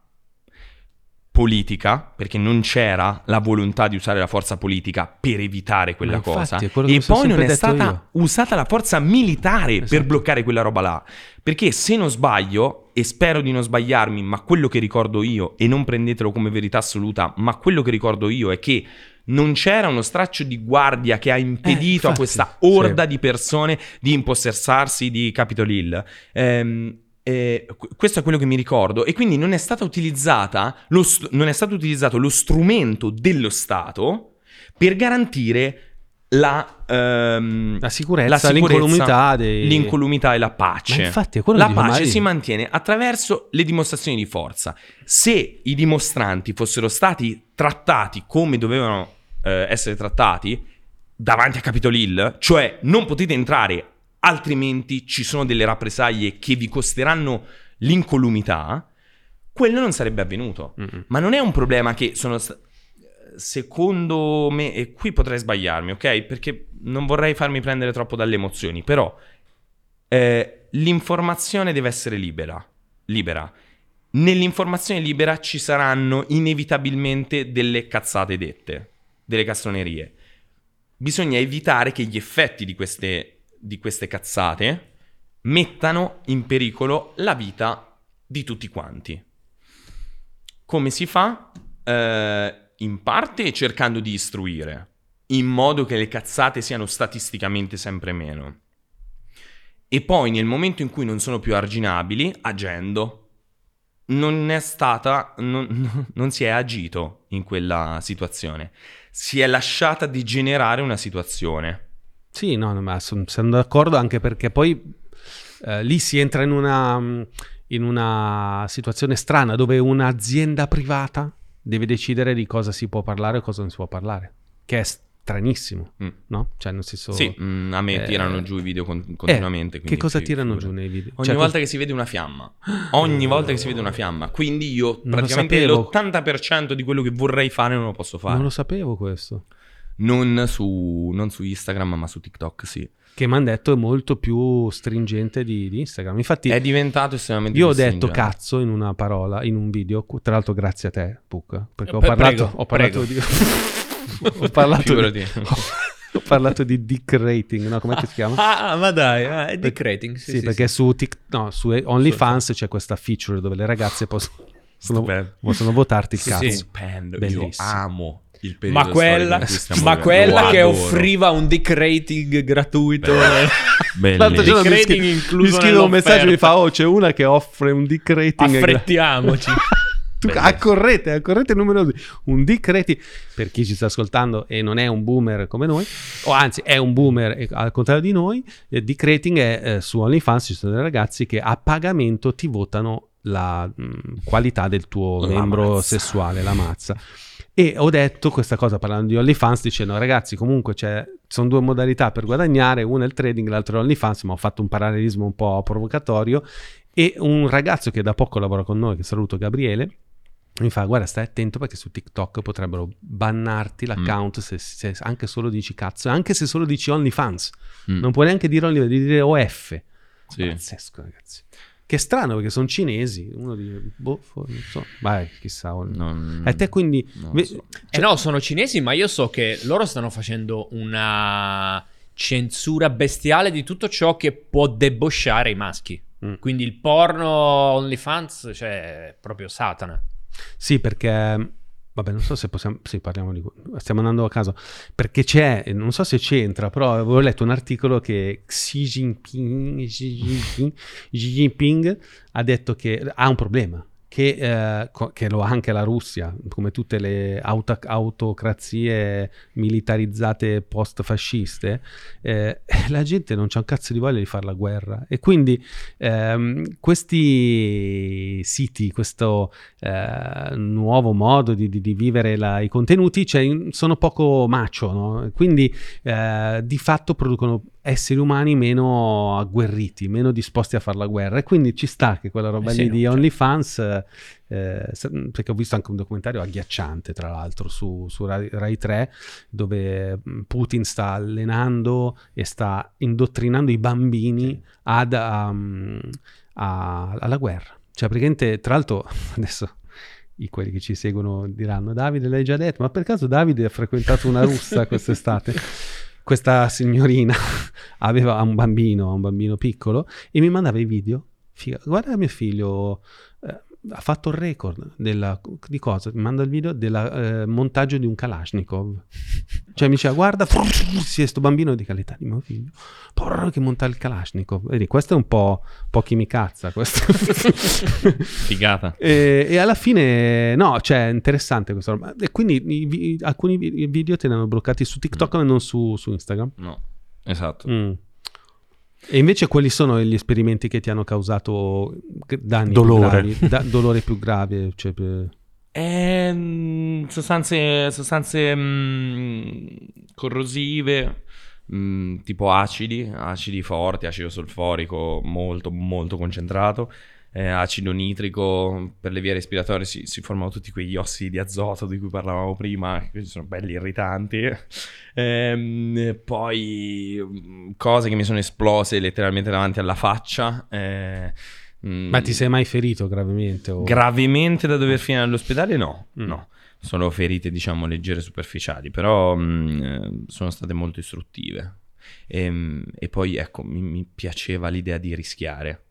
politica, perché non c'era la volontà di usare la forza politica per evitare quella infatti, cosa. E poi non è stata io. usata la forza militare per Esatto. bloccare quella roba là. Perché se non sbaglio, e spero di non sbagliarmi, ma quello che ricordo io, e non prendetelo come verità assoluta, ma quello che ricordo io è che non c'era uno straccio di guardia che ha impedito a infatti, questa orda di persone di impossessarsi di Capitol Hill. Ehm, eh, qu- questo è quello che mi ricordo e quindi non è stata utilizzata lo st- non è stato utilizzato lo strumento dello Stato per garantire la, ehm, la sicurezza, la sicurezza, l'incolumità dei... l'incolumità e la pace. Infatti La pace si mantiene attraverso le dimostrazioni di forza. Se i dimostranti fossero stati trattati come dovevano eh, essere trattati davanti a Capitol Hill, cioè non potete entrare, altrimenti ci sono delle rappresaglie che vi costeranno l'incolumità, quello non sarebbe avvenuto. Mm-mm. Ma non è un problema che sono... sta- Secondo me, e qui potrei sbagliarmi, ok? Perché non vorrei farmi prendere troppo dalle emozioni, però eh, l'informazione deve essere libera. Libera. Nell'informazione libera ci saranno inevitabilmente delle cazzate dette, delle castronerie. Bisogna evitare che gli effetti di queste, di queste cazzate mettano in pericolo la vita di tutti quanti. Come si fa? Eh, in parte cercando di istruire, in modo che le cazzate siano statisticamente sempre meno. E poi nel momento in cui non sono più arginabili, agendo. Non è stata, non, non si è agito in quella situazione. Si è lasciata degenerare una situazione. Sì, no, no, ma son- sono d'accordo anche perché poi eh, lì si entra in una, in una situazione strana dove un'azienda privata deve decidere di cosa si può parlare e cosa non si può parlare, che è stranissimo, Mm. no? Cioè, nel senso... Sì, mm, a me eh, tirano giù i video con- continuamente. Che quindi cosa tirano giù nei video? Ogni Cioè, volta cos- che si vede una fiamma. Ogni volta che si vede una fiamma. Quindi io Non praticamente sapevo. l'80% di quello che vorrei fare non lo posso fare. Non Non, lo sapevo questo. su, non su Instagram, ma su TikTok, sì. Che mi hanno detto è molto più stringente di, di Instagram. Infatti, È diventato estremamente io ho detto cazzo in una parola, in un video, tra l'altro grazie a te, Puc, perché ho Eh, parlato, prego, ho parlato prego. di... ho parlato di... Ho parlato di dick rating, no? Come si chiama? Ah, ma dai, ah, è dick rating. Sì, Sì, sì, perché sì. su, Tik- no, su OnlyFans c'è questa feature dove le ragazze possono, possono, Stupendo. possono votarti il Sì, cazzo. Stupendo. Io Bellissimo. amo il periodo Ma quella, ma quella che adoro. offriva un dick rating gratuito. L'altro giorno Dick mi, rating scri- incluso mi scrive un messaggio e mi fa oh c'è una che offre un dick rating Affrettiamoci. tu accorrete accorrete numerosi. Un dick rating per chi ci sta ascoltando e non è un boomer come noi o anzi è un boomer al contrario di noi eh, dick rating è eh, su OnlyFans ci sono dei ragazzi che a pagamento ti votano la mh, qualità del tuo La membro mazza. sessuale la mazza. E ho detto questa cosa parlando di OnlyFans dicendo ragazzi comunque c'è, sono due modalità per guadagnare, una è il trading, l'altra è OnlyFans, ma ho fatto un parallelismo un po' provocatorio. E un ragazzo che da poco lavora con noi, che saluto Gabriele, mi fa guarda stai attento perché su TikTok potrebbero bannarti l'account se, se anche solo dici cazzo, anche se solo dici OnlyFans, Mm. non puoi neanche dire OnlyFans, devi dire OF. Sì. Pazzesco ragazzi. Che strano perché sono cinesi, uno dice, boh, non so, vai, chissà. Non- E te quindi... ve- so. Eh no, sono cinesi, ma io so che loro stanno facendo una censura bestiale di tutto ciò che può debosciare i maschi. Mm. Quindi il porno OnlyFans, cioè, è proprio Satana. Sì, perché vabbè, non so se possiamo sì, parliamo di stiamo andando a caso. Perché c'è, non so se c'entra, però avevo letto un articolo che Xi Jinping, Xi Jinping, Xi Jinping ha detto che ha un problema che, eh, co- che, lo ha anche la Russia, come tutte le auto- autocrazie militarizzate post-fasciste, eh, la gente non c'ha un cazzo di voglia di fare la guerra. E quindi ehm, questi siti, questo eh, nuovo modo di, di, di vivere la, i contenuti, cioè, sono poco macio, no? quindi eh, di fatto producono esseri umani meno agguerriti, meno disposti a fare la guerra. E quindi ci sta che quella roba Eh sì, lì di certo. OnlyFans, eh, perché ho visto anche un documentario agghiacciante, tra l'altro, su, su Rai, Rai 3, dove mh, Putin sta allenando e sta indottrinando i bambini ad, um, a- alla guerra. Cioè, praticamente, tra l'altro, adesso quelli che ci seguono diranno Davide l'hai già detto ma per caso Davide ha frequentato una russa quest'estate questa signorina aveva un bambino un bambino piccolo e mi mandava i video. Figa, guarda mio figlio eh, ha fatto il record della, di cosa? Mi manda il video del eh, montaggio di un Kalashnikov. Cioè mi diceva, guarda, sì, sto bambino di qualità di mio figlio. Porra che monta il Kalashnikov. Vedi, questo è un po', po' chi mi cazza. Questo. Figata. E, e alla fine, no, cioè, è interessante questa roba. E quindi i vi- alcuni vi- video te ne hanno bloccati su TikTok ma non su, su Instagram. No, esatto. Mm. E invece quali sono gli esperimenti che ti hanno causato danni Dolore. più gravi? Da- dolore più grave? Cioè, per- Ehm, sostanze, sostanze mm, corrosive, mm, tipo acidi, acidi forti, acido solforico molto, molto concentrato, eh, acido nitrico, per le vie respiratorie si, si formano tutti quegli ossidi di azoto di cui parlavamo prima, che sono belli irritanti. Ehm, poi mm, cose che mi sono esplose letteralmente davanti alla faccia. eh, mm, Ma ti sei mai ferito gravemente? o- Gravemente da dover finire all'ospedale? No, Mm. no. Sono ferite, diciamo, leggere superficiali, però mh, eh, sono state molto istruttive. Ehm, E, poi, ecco, mi, mi piaceva l'idea di rischiare.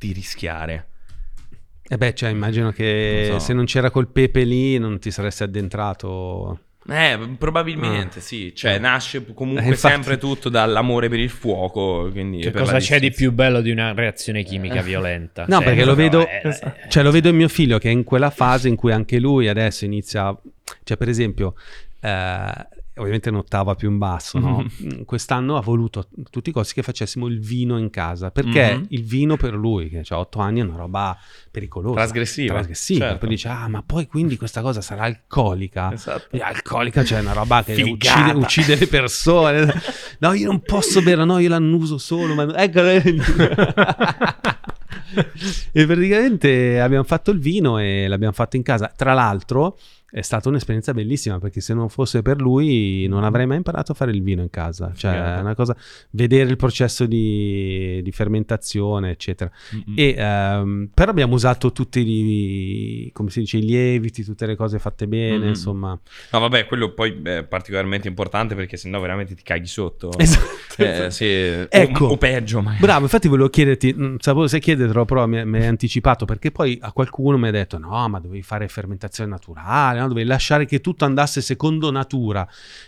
Di rischiare. Eh beh, cioè, immagino che Non so. se non c'era quel pepe lì non ti saresti addentrato. Eh, probabilmente sì. Cioè, nasce comunque Eh, infatti. sempre tutto dall'amore per il fuoco. Quindi Che cosa c'è di più bello di una reazione chimica violenta? No, Cioè, perché lo vedo, è- cioè, lo vedo in mio figlio che è in quella fase in cui anche lui adesso inizia, cioè per esempio, eh, ovviamente nottava più in basso, no? Mhm. quest'anno ha voluto a tutti i costi che facessimo il vino in casa, perché Mhm. il vino per lui, che ha 8 anni, è una roba pericolosa. Trasgressiva, Trasgressiva. certo. Poi dice, ah, ma poi quindi questa cosa sarà alcolica. Esatto. E alcolica, cioè una roba che uccide, uccide le persone. No, io non posso bere, no, io l'annuso solo. Ma... Ecco. e praticamente abbiamo fatto il vino e l'abbiamo fatto in casa. Tra l'altro è stata un'esperienza bellissima perché se non fosse per lui non avrei mai imparato a fare il vino in casa. Cioè, Figata. è una cosa, vedere il processo di, di fermentazione, eccetera. Mm-mm. E, ehm, però abbiamo usato tutti i, come si dice, i lieviti, tutte le cose fatte bene, Mm. insomma. No, vabbè, quello poi è particolarmente importante perché sennò veramente ti caghi sotto. Esatto. Eh, sì, o- Ecco. o, peggio. Ma... Bravo, infatti volevo chiederti, non sapevo se chiedertelo, però mi, mi hai anticipato, perché poi a qualcuno mi ha detto no, ma dovevi fare fermentazione naturale, no? dovevi lasciare che tutto andasse secondo natura.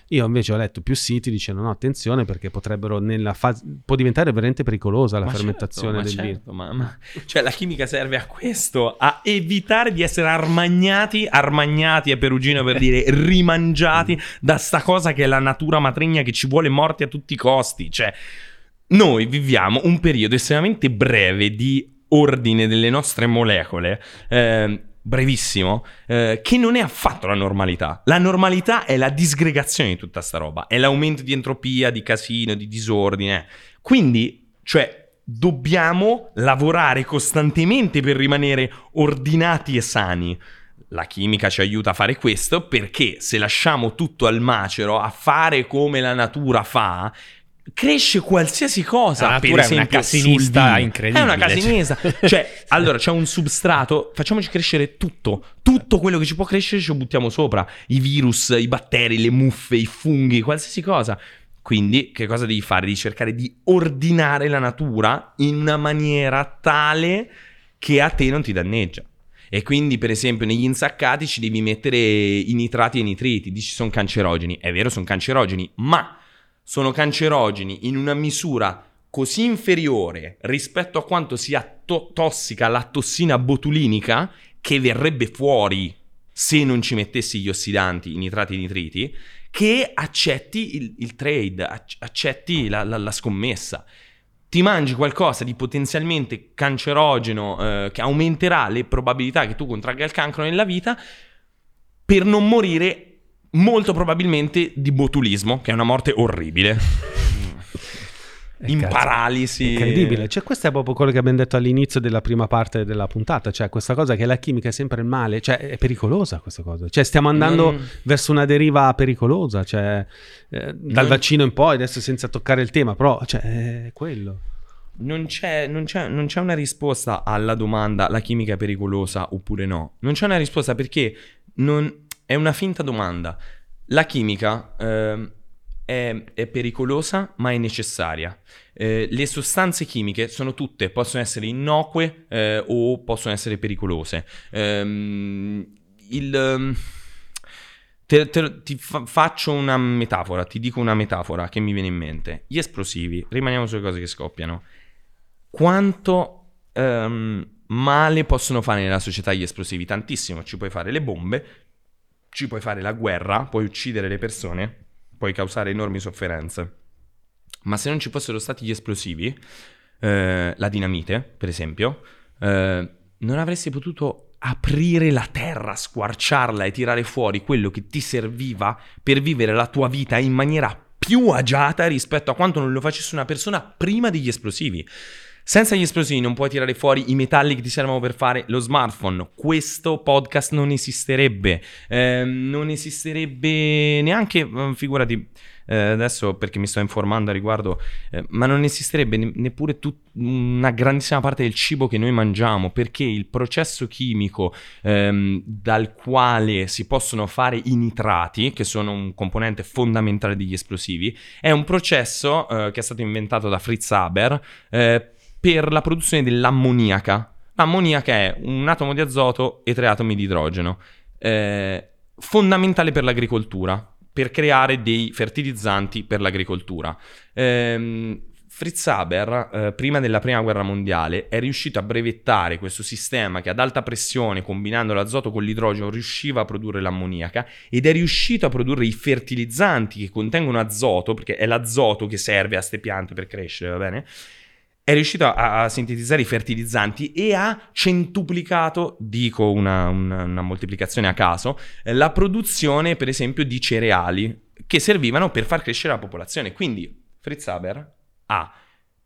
Io invece ho letto più siti dicendo no, attenzione perché potrebbero nella fase, può diventare veramente pericolosa la Ma fermentazione certo, ma del certo, ma- ma- cioè la chimica serve a questo, a evitare di essere armagnati, armagnati è perugino per dire rimangiati da sta cosa che è la natura matrigna che ci vuole morti a tutti i costi. Cioè, noi viviamo un periodo estremamente breve di ordine delle nostre molecole. ehm, brevissimo, eh, che non è affatto la normalità. La normalità è la disgregazione di tutta sta roba, è l'aumento di entropia, di casino, di disordine. Quindi, cioè, dobbiamo lavorare costantemente per rimanere ordinati e sani. La chimica ci aiuta a fare questo perché se lasciamo tutto al macero, a fare come la natura fa, cresce qualsiasi cosa. La per natura è una esempio, casinista incredibile, È una casinista. cioè, allora c'è un substrato, facciamoci crescere tutto. Tutto quello che ci può crescere ce lo buttiamo sopra. I virus, i batteri, le muffe, i funghi, qualsiasi cosa. Quindi, che cosa devi fare? Devi cercare di ordinare la natura in una maniera tale che a te non ti danneggia. E quindi, per esempio, negli insaccati ci devi mettere i nitrati e i nitriti. Dici sono cancerogeni. È vero, sono cancerogeni, ma sono cancerogeni in una misura così inferiore rispetto a quanto sia to- tossica la tossina botulinica che verrebbe fuori se non ci mettessi gli ossidanti, i nitrati e i nitriti, che accetti il, il trade, ac- accetti la, la, la, scommessa. Ti mangi qualcosa di potenzialmente cancerogeno eh, che aumenterà le probabilità che tu contragga il cancro nella vita per non morire molto probabilmente di botulismo, che è una morte orribile. in Cazzo, paralisi. Incredibile, cioè questo è proprio quello che abbiamo detto all'inizio della prima parte della puntata, cioè questa cosa che la chimica è sempre il male, cioè è pericolosa questa cosa, cioè stiamo andando Non- verso una deriva pericolosa, cioè eh, dal Non- vaccino in poi, adesso senza toccare il tema, però cioè, è quello. Non c'è, non, c'è, non c'è una risposta alla domanda la chimica è pericolosa oppure no. Non c'è una risposta perché non- è una finta domanda. La chimica ehm, è, è pericolosa ma è necessaria. Eh, le sostanze chimiche sono tutte, possono essere innocue eh, o possono essere pericolose. Ehm, il... ehm, te- te- ti fa- faccio una metafora, ti dico una metafora che mi viene in mente. Gli esplosivi, rimaniamo sulle cose che scoppiano. Quanto ehm, male possono fare nella società gli esplosivi? Tantissimo, ci puoi fare le bombe, ci puoi fare la guerra, puoi uccidere le persone, puoi causare enormi sofferenze. Ma se non ci fossero stati gli esplosivi, eh, la dinamite, per esempio, eh, non avresti potuto aprire la terra, squarciarla e tirare fuori quello che ti serviva per vivere la tua vita in maniera più agiata rispetto a quanto non lo facesse una persona prima degli esplosivi. Senza gli esplosivi non puoi tirare fuori i metalli che ti servono per fare lo smartphone. Questo podcast non esisterebbe. Ehm, non esisterebbe neanche, eh, figurati, eh, adesso perché mi sto informando a riguardo, eh, ma non esisterebbe ne- neppure tut- una grandissima parte del cibo che noi mangiamo, perché il processo chimico ehm, dal quale si possono fare i nitrati, che sono un componente fondamentale degli esplosivi, è un processo eh, che è stato inventato da Fritz Haber eh, per la produzione dell'ammoniaca. L'ammoniaca è un atomo di azoto e tre atomi di idrogeno, eh, fondamentale per l'agricoltura, per creare dei fertilizzanti per l'agricoltura. Ehm, Fritz Haber, eh, prima della prima guerra mondiale, è riuscito a brevettare questo sistema che ad alta pressione, combinando l'azoto con l'idrogeno, riusciva a produrre l'ammoniaca ed è riuscito a produrre i fertilizzanti che contengono azoto, perché è l'azoto che serve a ste piante per crescere, va bene? È riuscito a, a sintetizzare i fertilizzanti e ha centuplicato, dico una, una- una moltiplicazione a caso, eh, la produzione, per esempio, di cereali che servivano per far crescere la popolazione. Quindi Fritz Haber ha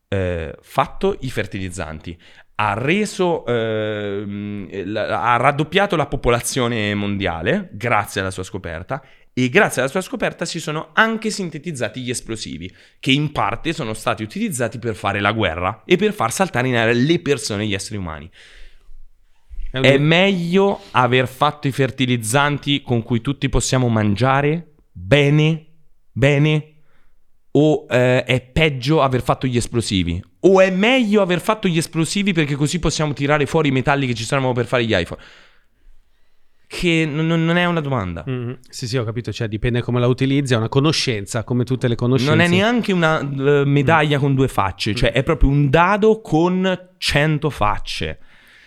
eh, fatto i fertilizzanti, ha reso, la- ha raddoppiato la popolazione mondiale grazie alla sua scoperta e grazie alla sua scoperta si sono anche sintetizzati gli esplosivi, che in parte sono stati utilizzati per fare la guerra e per far saltare in aria le persone, gli esseri umani. È È meglio aver fatto i fertilizzanti con cui tutti possiamo mangiare bene, bene, o eh, è peggio aver fatto gli esplosivi? O è meglio aver fatto gli esplosivi perché così possiamo tirare fuori i metalli che ci servono per fare gli iPhone? Che non, non è una domanda. Mhm. Sì, sì, ho capito, cioè dipende come la utilizzi, è una conoscenza, come tutte le conoscenze. Non è neanche una eh, medaglia con due facce, cioè è proprio un dado con 100 facce.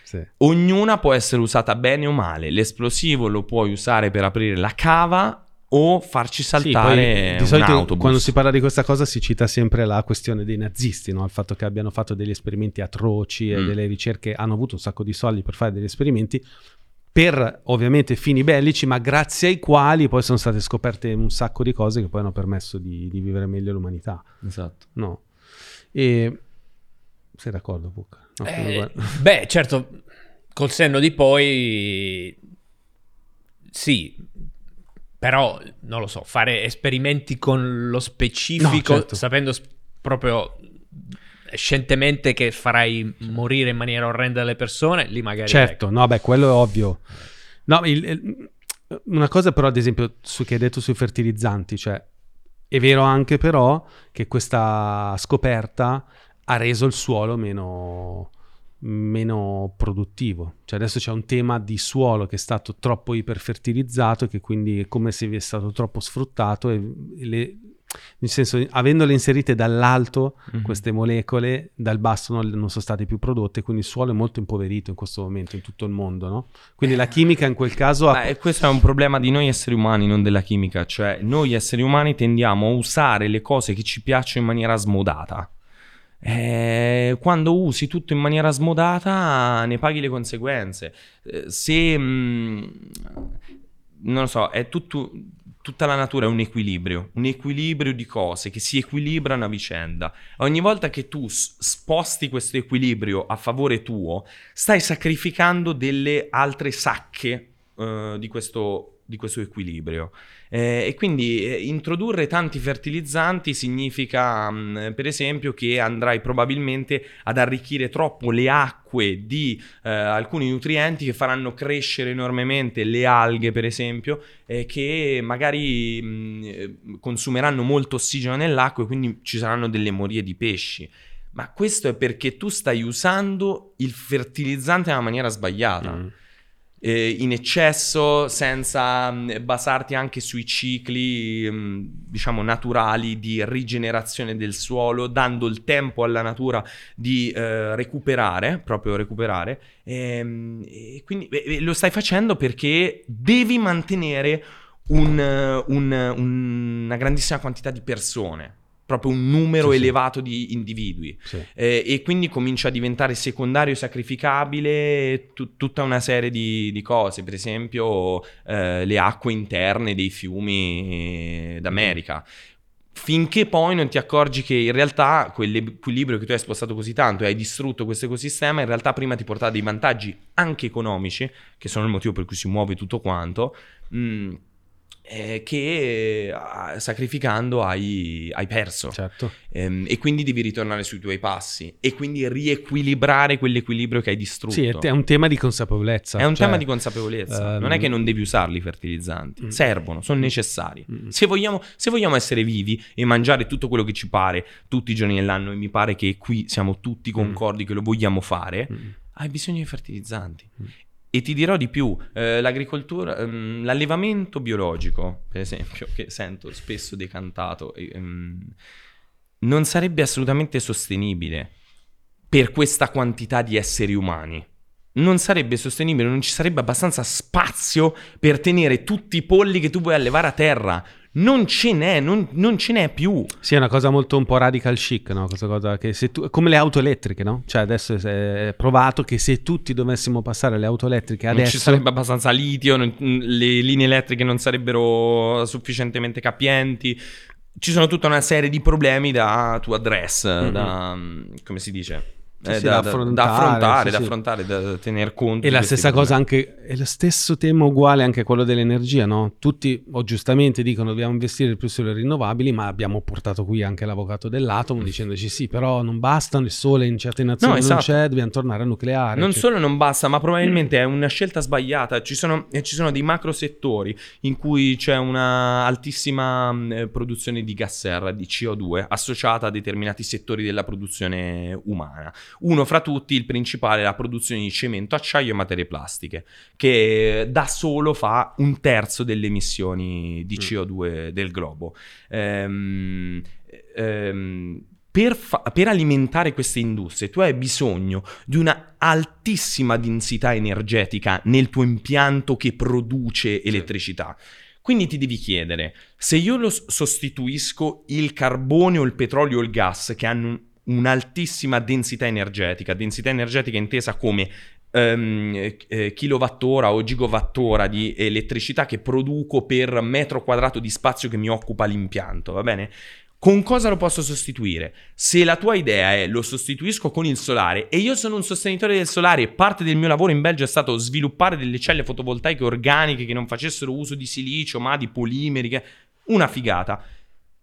Sì. Ognuna può essere usata bene o male. L'esplosivo lo puoi usare per aprire la cava o farci Sì, poi saltare di un solito autobus. quando si parla di questa cosa si cita sempre la questione dei nazisti, no? il fatto che abbiano fatto degli esperimenti atroci e Mm. delle ricerche, hanno avuto un sacco di soldi per fare degli esperimenti per ovviamente fini bellici, ma grazie ai quali poi sono state scoperte un sacco di cose che poi hanno permesso di, di vivere meglio l'umanità. Esatto. No. E sei d'accordo, Pucca? No, Eh, beh, certo, col senno di poi, sì, però non lo so, fare esperimenti con lo specifico, No, certo. sapendo s- proprio scientemente che farai morire in maniera orrenda le persone, lì magari... Certo, no, beh, quello è ovvio. No, il- il- una cosa però, ad esempio, su che hai detto sui fertilizzanti, cioè, è vero anche però che questa scoperta ha reso il suolo meno, meno produttivo. Cioè adesso c'è un tema di suolo che è stato troppo iperfertilizzato e che quindi è come se vi è stato troppo sfruttato e le, nel senso, avendole inserite dall'alto Mhm. queste molecole, dal basso non, non sono state più prodotte, quindi il suolo è molto impoverito in questo momento in tutto il mondo, no? Quindi la chimica in quel caso ha... Ma, eh, questo è un problema di noi esseri umani, non della chimica. Cioè, noi esseri umani tendiamo a usare le cose che ci piacciono in maniera smodata. Eh, quando usi tutto in maniera smodata, ne paghi le conseguenze. Eh, se mh, non lo so, è tutto. Tutta la natura è un equilibrio, un equilibrio di cose che si equilibrano a vicenda. Ogni volta che tu sposti questo equilibrio a favore tuo, stai sacrificando delle altre sacche eh, di, questo, di questo equilibrio. Eh, e quindi eh, introdurre tanti fertilizzanti significa, mh, per esempio, che andrai probabilmente ad arricchire troppo le acque di eh, alcuni nutrienti che faranno crescere enormemente le alghe, per esempio, eh, che magari mh, eh, consumeranno molto ossigeno nell'acqua e quindi ci saranno delle morie di pesci. Ma questo è perché tu stai usando il fertilizzante nella maniera sbagliata Mm. Eh, in eccesso, senza mh, basarti anche sui cicli, mh, diciamo, naturali di rigenerazione del suolo, dando il tempo alla natura di eh, recuperare, proprio recuperare. Ehm, E, quindi e- e lo stai facendo perché devi mantenere un, eh, un- una grandissima quantità di persone. Proprio un numero Sì, sì. elevato di individui. Sì. Eh, e quindi comincia a diventare secondario sacrificabile tu- tutta una serie di, di cose, per esempio eh, le acque interne dei fiumi d'America. Finché poi non ti accorgi che in realtà quell'equilibrio che tu hai spostato così tanto e hai distrutto questo ecosistema, in realtà prima ti portava dei vantaggi anche economici, che sono il motivo per cui si muove tutto quanto, mm, eh, che eh, sacrificando hai, hai perso. Certo. Ehm, e quindi devi ritornare sui tuoi passi e quindi riequilibrare quell'equilibrio che hai distrutto. Sì, è, un tema di consapevolezza. È un cioè, tema di consapevolezza. ehm, non è che non devi usarli i fertilizzanti, Mm. servono, sono necessari. Mm. Se, vogliamo, se vogliamo essere vivi e mangiare tutto quello che ci pare tutti i giorni dell'anno, e mi pare che qui siamo tutti concordi che lo vogliamo fare, Mm. hai bisogno di fertilizzanti. Mm. E ti dirò di più, eh, l'agricoltura, ehm, l'allevamento biologico, per esempio, che sento spesso decantato, ehm, non sarebbe assolutamente sostenibile per questa quantità di esseri umani. Non sarebbe sostenibile, non ci sarebbe abbastanza spazio per tenere tutti i polli che tu vuoi allevare a terra. Non ce n'è, non, non ce n'è più. Sì, è una cosa molto un po' radical chic, no? Questa cosa che se tu, come le auto elettriche, no? Cioè adesso è provato che se tutti dovessimo passare alle auto elettriche Non adesso... ci sarebbe abbastanza litio, non- le linee elettriche non sarebbero sufficientemente capienti. Ci sono tutta una serie di problemi da to address, Mhm. da come si dice? Sì, Eh, sì, da, da da- affrontare, da affrontare, sì, da affrontare, da tener conto. E la stessa cosa anche, è lo stesso tema uguale anche quello dell'energia, no? Tutti o giustamente dicono dobbiamo investire più sulle rinnovabili, ma abbiamo portato qui anche l'avvocato dell'atomo dicendoci sì, però non bastano, il sole in certe nazioni No, non esatto. c'è, dobbiamo tornare al nucleare. Non cioè- solo non basta, ma probabilmente è una scelta sbagliata. Ci sono, eh, ci sono dei macro settori in cui c'è una altissima mh, eh, produzione di gas serra, di CO2, associata a determinati settori della produzione umana. Uno fra tutti, il principale, è la produzione di cemento, acciaio e materie plastiche, che da solo fa un terzo delle emissioni di Mm. CO2 del globo. Ehm, ehm, per, fa- per alimentare queste industrie tu hai bisogno di una altissima densità energetica nel tuo impianto che produce elettricità. Quindi ti devi chiedere, se io lo sostituisco il carbone o il petrolio o il gas che hanno un'altissima densità energetica, densità energetica intesa come ehm, eh, kilowattora o gigawattora di elettricità che produco per metro quadrato di spazio che mi occupa l'impianto, va bene? Con cosa lo posso sostituire? Se la tua idea è lo sostituisco con il solare e io sono un sostenitore del solare e parte del mio lavoro in Belgio è stato sviluppare delle celle fotovoltaiche organiche che non facessero uso di silicio ma di polimeri, che- una figata.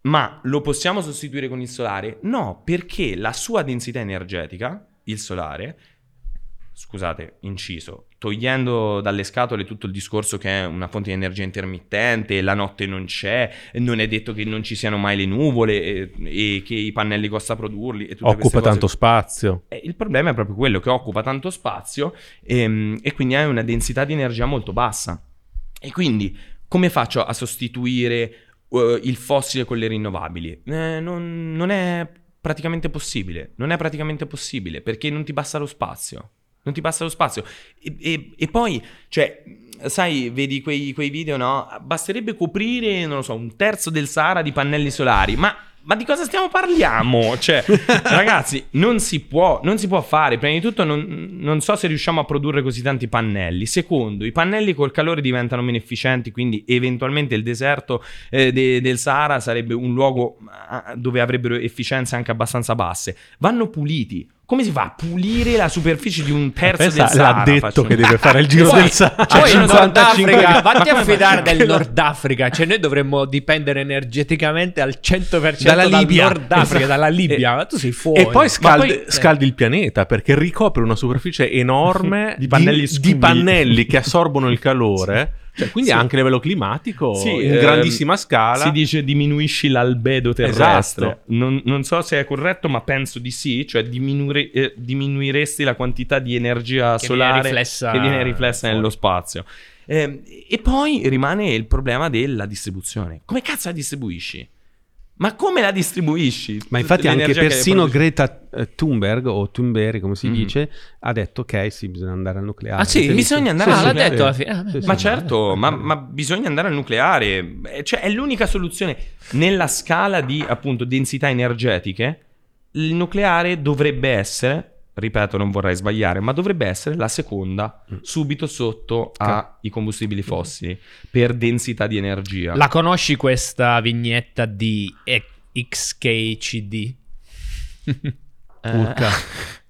Ma lo possiamo sostituire con il solare? No, perché la sua densità energetica, il solare, scusate, inciso, togliendo dalle scatole tutto il discorso che è una fonte di energia intermittente, la notte non c'è, non è detto che non ci siano mai le nuvole e, e che i pannelli costa produrli. E Occupa tanto spazio. Eh, Il problema è proprio quello che occupa tanto spazio ehm, e, quindi hai una densità di energia molto bassa. E quindi come faccio a sostituire eh, il fossile con le rinnovabili? Eh, non, non è praticamente possibile. Non è praticamente possibile perché non ti basta lo spazio. Non ti basta lo spazio. E, e- e poi, cioè, sai, vedi quei, quei video, no? Basterebbe coprire, non lo so, un terzo del Sahara di pannelli solari. Ma, ma di cosa stiamo parliamo? Cioè, ragazzi, non si può, non si può fare. Prima di tutto, non, non so se riusciamo a produrre così tanti pannelli. Secondo, i pannelli col calore diventano meno efficienti, quindi eventualmente il deserto eh, de- del Sahara sarebbe un luogo ah, dove avrebbero efficienze anche abbastanza basse. Vanno puliti. Come si fa a pulire la superficie di un terzo Pensa, del Sahara? l'ha detto Facciamo- che deve fare il giro Poi- del Sahara. Poi il 55 Nord Africa, vatti a fidare del Nord Africa, cioè noi dovremmo dipendere energeticamente al 100% Dalla dal Libia. Nord Africa, Esatto. dalla Libia, E- ma tu sei fuori. E poi scaldi, poi- scaldi il pianeta perché ricopre una superficie enorme Di pannelli di, scuri. pannelli che assorbono il calore. Cioè, quindi Sì. anche a livello climatico, Sì, in ehm, grandissima scala. Si dice diminuisci l'albedo terrestre. Esatto. Non, non so se è corretto, ma penso di sì. Cioè diminuire- eh, diminuiresti la quantità di energia Che viene solare riflessa che viene riflessa nello spazio. Ehm, e poi rimane il problema della distribuzione. Come cazzo la distribuisci? Ma come la distribuisci? Ma infatti anche persino? Greta eh, Thunberg o Thunberg come si Mhm. dice ha detto ok sì bisogna andare al nucleare. Ah, sì? Visto? Bisogna andare Ah, al l'ha nucleare. detto alla fine. Ah, Sì, sì. Ma Sì, certo, eh, ma, eh. ma bisogna andare al nucleare. Cioè, è l'unica soluzione. Nella scala di appunto densità energetiche, il nucleare dovrebbe essere, ripeto, non vorrei sbagliare, ma dovrebbe essere la seconda, Mm. subito sotto ai combustibili fossili per densità di energia. La conosci questa vignetta di XKCD? Eh, Urca.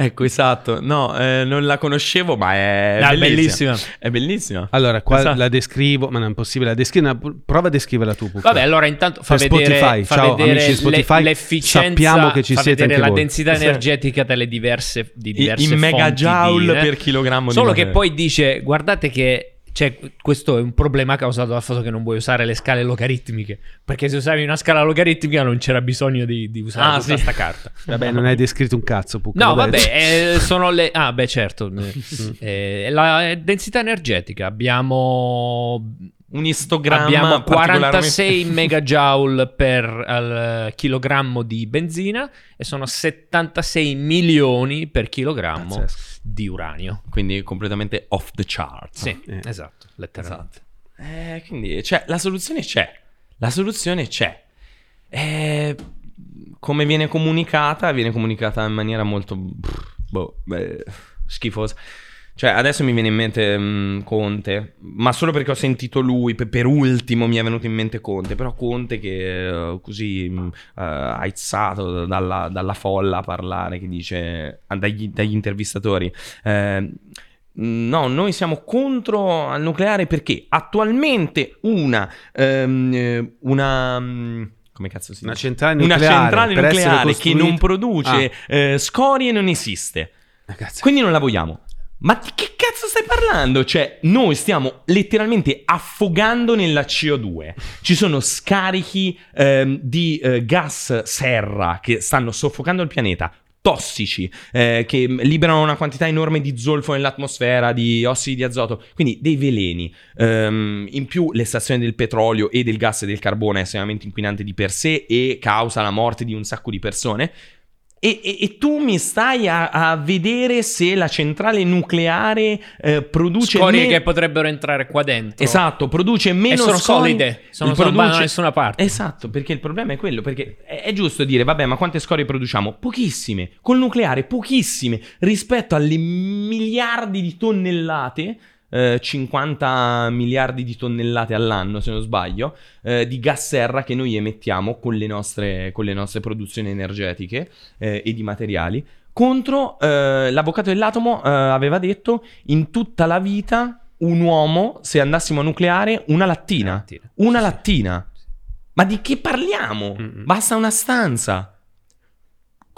ecco, esatto. No, eh, non la conoscevo, ma è Ah, bellissima. bellissima. È bellissima. Allora, qua Esatto. la descrivo, ma non è impossibile. La descrivo, prova a descriverla tu. Pucca. Vabbè, allora intanto fa Per vedere, Spotify. fa Ciao, vedere amici di Spotify. le- l'efficienza, Sappiamo che ci fa siete anche la voi. densità Sì. energetica delle diverse, di I- diverse in fonti megajoule di- per chilogrammo Solo di che materia. poi dice, guardate che cioè, questo è un problema causato dal fatto che non vuoi usare le scale logaritmiche. Perché se usavi una scala logaritmica non c'era bisogno di, di usare Ah, tutta sì. sta carta. Vabbè, non hai descritto un cazzo, Pucca. No, vabbè. eh, sono le... Ah, beh, certo. Eh, eh, la densità energetica. Abbiamo... Un istogramma Abbiamo particolarmente- 46 megajoule per al chilogrammo di benzina e sono 76 milioni per chilogrammo Pazzesco. di uranio. Quindi completamente off the chart. Sì, Eh. esatto, letteralmente. Esatto. Eh, quindi, cioè, la soluzione c'è. La soluzione c'è. Eh, come viene comunicata? Viene comunicata in maniera molto... Boh, beh, schifosa. Cioè, adesso mi viene in mente mm, Conte, ma solo perché ho sentito lui, per, per ultimo mi è venuto in mente Conte, però Conte che eh, così mm, eh, aizzato dalla, dalla folla a parlare, che dice, ah, dagli, dagli intervistatori, eh, No, noi siamo contro al nucleare perché attualmente una, eh, una mm, come cazzo si Una dice? centrale Una nucleare, centrale per essere nucleare che costruita- non produce eh, scorie non esiste. Ragazzi, Quindi non la vogliamo. Ma di che cazzo stai parlando? Cioè, noi stiamo letteralmente affogando nella CO2. Ci sono scarichi ehm, di eh, gas serra che stanno soffocando il pianeta. Tossici, eh, che liberano una quantità enorme di zolfo nell'atmosfera, di ossidi di azoto, quindi dei veleni. Ehm, in più, l'estrazione del petrolio e del gas e del carbone è estremamente inquinante di per sé e causa la morte di un sacco di persone. E, e- e tu mi stai a, a vedere se la centrale nucleare eh, produce Scorie me- che potrebbero entrare qua dentro. Esatto, produce meno E sono scorie. solide, sono- non vanno da nessuna parte. Esatto, perché il problema è quello, perché è, è giusto dire, vabbè, ma quante scorie produciamo? Pochissime, col nucleare pochissime, rispetto alle miliardi di tonnellate, eh, 50 miliardi di tonnellate all'anno, se non sbaglio, eh, di gas serra che noi emettiamo con le nostre, con le nostre produzioni energetiche eh, e di materiali. Contro eh, l'avvocato dell'atomo eh, aveva detto in tutta la vita un uomo, se andassimo a nucleare, una lattina. Lattina. Una Sì, sì. lattina. Ma di che parliamo? Mm-mm. Basta una stanza.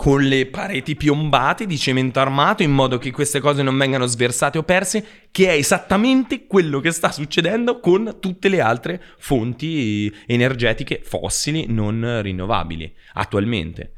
Con le pareti piombate di cemento armato in modo che queste cose non vengano sversate o perse, che è esattamente quello che sta succedendo con tutte le altre fonti energetiche fossili non rinnovabili attualmente.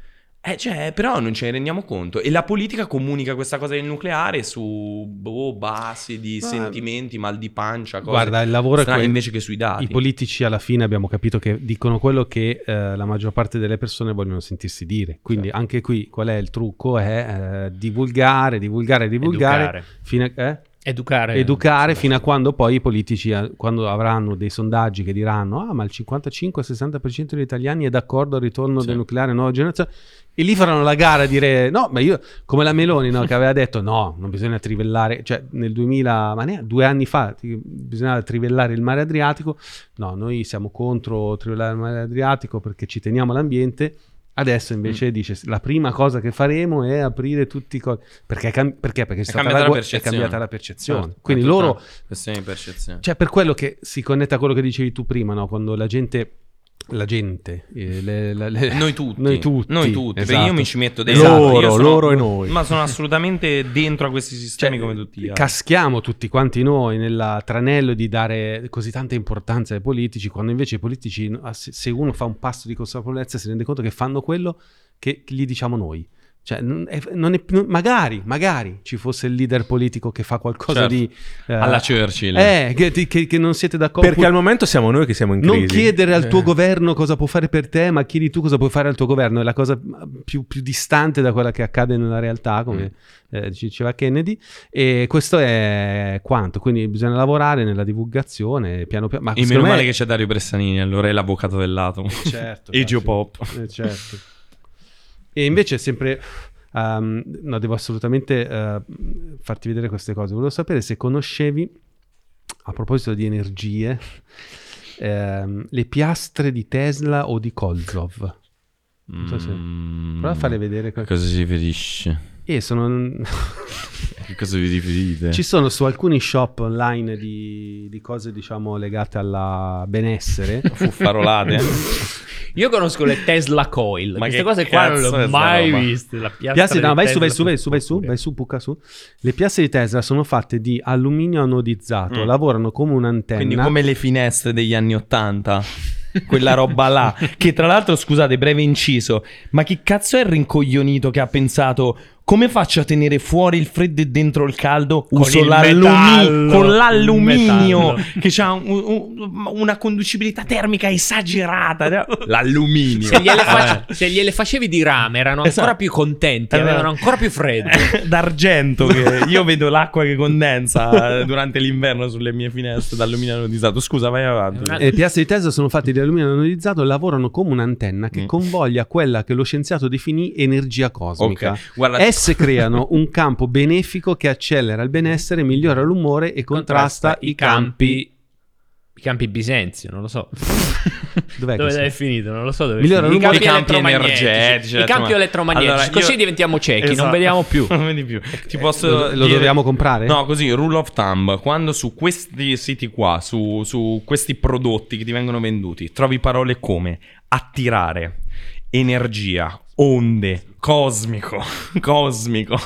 Eh, cioè, però non ce ne rendiamo conto. E la politica comunica questa cosa del nucleare su boh, basi di Ma- sentimenti, mal di pancia, cose Guarda, il lavoro è strane, quello- invece che sui dati. I politici alla fine abbiamo capito che dicono quello che eh, la maggior parte delle persone vogliono sentirsi dire. Quindi Certo. anche qui qual è il trucco? È eh, divulgare, divulgare, divulgare, Educare. fino a- eh? Educare. educare fino a quando poi i politici, eh, quando avranno dei sondaggi che diranno ah ma il 55-60% degli italiani è d'accordo al ritorno Sì. del nucleare nuova generazione e lì faranno la gara a dire no ma io come la Meloni no, che aveva detto no non bisogna trivellare cioè nel 2000 ma neanche due anni fa bisognava trivellare il mare Adriatico no noi siamo contro trivellare il mare Adriatico perché ci teniamo all'ambiente Adesso invece dice la prima cosa che faremo è aprire tutti i co- perché, è cam- perché? Perché è, stata cambiata la gu- è percezione. cambiata la percezione. Certo, Quindi è loro Questione di percezione. cioè, per quello che si connette a quello che dicevi tu prima, no? Quando la gente. La gente. eh, le- le- le- Noi tutti, Noi tutti. Noi tutti, perché esatto. io mi ci metto dentro. Loro, sono- loro e noi. Ma sono assolutamente dentro a questi sistemi Cioè, come tutti gli caschiamo tutti quanti noi nel tranello di dare così tanta importanza ai politici, quando invece i politici, se uno fa un passo di consapevolezza, si rende conto che fanno quello che gli diciamo noi. Cioè, non è- non è- non- magari, magari ci fosse il leader politico che fa qualcosa Certo. di... eh, Alla Churchill. Eh, che, che- che non siete d'accordo. Perché al momento siamo noi che siamo in crisi. Non chiedere al tuo Eh. governo cosa può fare per te, ma chiedi tu cosa puoi fare al tuo governo. È la cosa più, più distante da quella che accade nella realtà, come Mm. eh, diceva Kennedy. E questo è quanto. Quindi bisogna lavorare nella divulgazione, piano piano. Ma E meno me- male che c'è Dario Bressanini, allora è l'avvocato dell'atomo. Certo, e dai, Geopop. Eh, certo. E invece sempre... ehm, no, devo assolutamente eh, farti vedere queste cose. Volevo sapere se conoscevi, a proposito di energie, ehm, le piastre di Tesla o di Kolzov. Non so se- Mm, Prova a farle vedere. Cosa si riferisce? E sono... Che cosa vi riferite? Ci sono su alcuni shop online di, di cose, diciamo, legate alla benessere. Fuffarolate? Io conosco le Tesla Coil. Ma Queste cose qua non le ho mai viste. La piastra Piastre, di no, vai su, vai su, vai su, vai su, vai su, pucca su. Le piastre di Tesla sono fatte di alluminio anodizzato, Mm. lavorano come un'antenna. Quindi come le finestre degli anni Ottanta. Quella roba là. Che tra l'altro, scusate, breve inciso. Ma chi cazzo è il rincoglionito che ha pensato... Come faccio a tenere fuori il freddo e dentro il caldo? Con Uso il l'allumi- metallo, con l'alluminio metallo. che ha una conducibilità termica esagerata. L'alluminio. Se gliele, face- Vabbè. se gliele facevi di rame erano ancora Esatto. più contenti, avevano ancora più freddo. D'argento che io vedo l'acqua che condensa eh, durante l'inverno sulle mie finestre d'alluminio anodizzato. Scusa, vai avanti. E le piastre di Tesla sono fatte di alluminio anodizzato, lavorano come un'antenna che Mm. convoglia quella che lo scienziato definì energia cosmica. Ok, guarda, Esse creano un campo benefico che accelera il benessere, migliora l'umore e contrasta, i campi. I campi Bisenzio, non lo so. Dov'è dove è finito? Non lo so dove è Migliora. I l'umore- campi, I campi elettromagnetici. energetici, I campi ma- elettromagnetici. Allora, Così io- diventiamo ciechi, non Esatto. vediamo più. non vedi più. Ti posso lo, lo dire- dobbiamo comprare? No, così, rule of thumb, quando su questi siti qua, su, su questi prodotti che ti vengono venduti, trovi parole come attirare, energia, onde, cosmico, cosmico,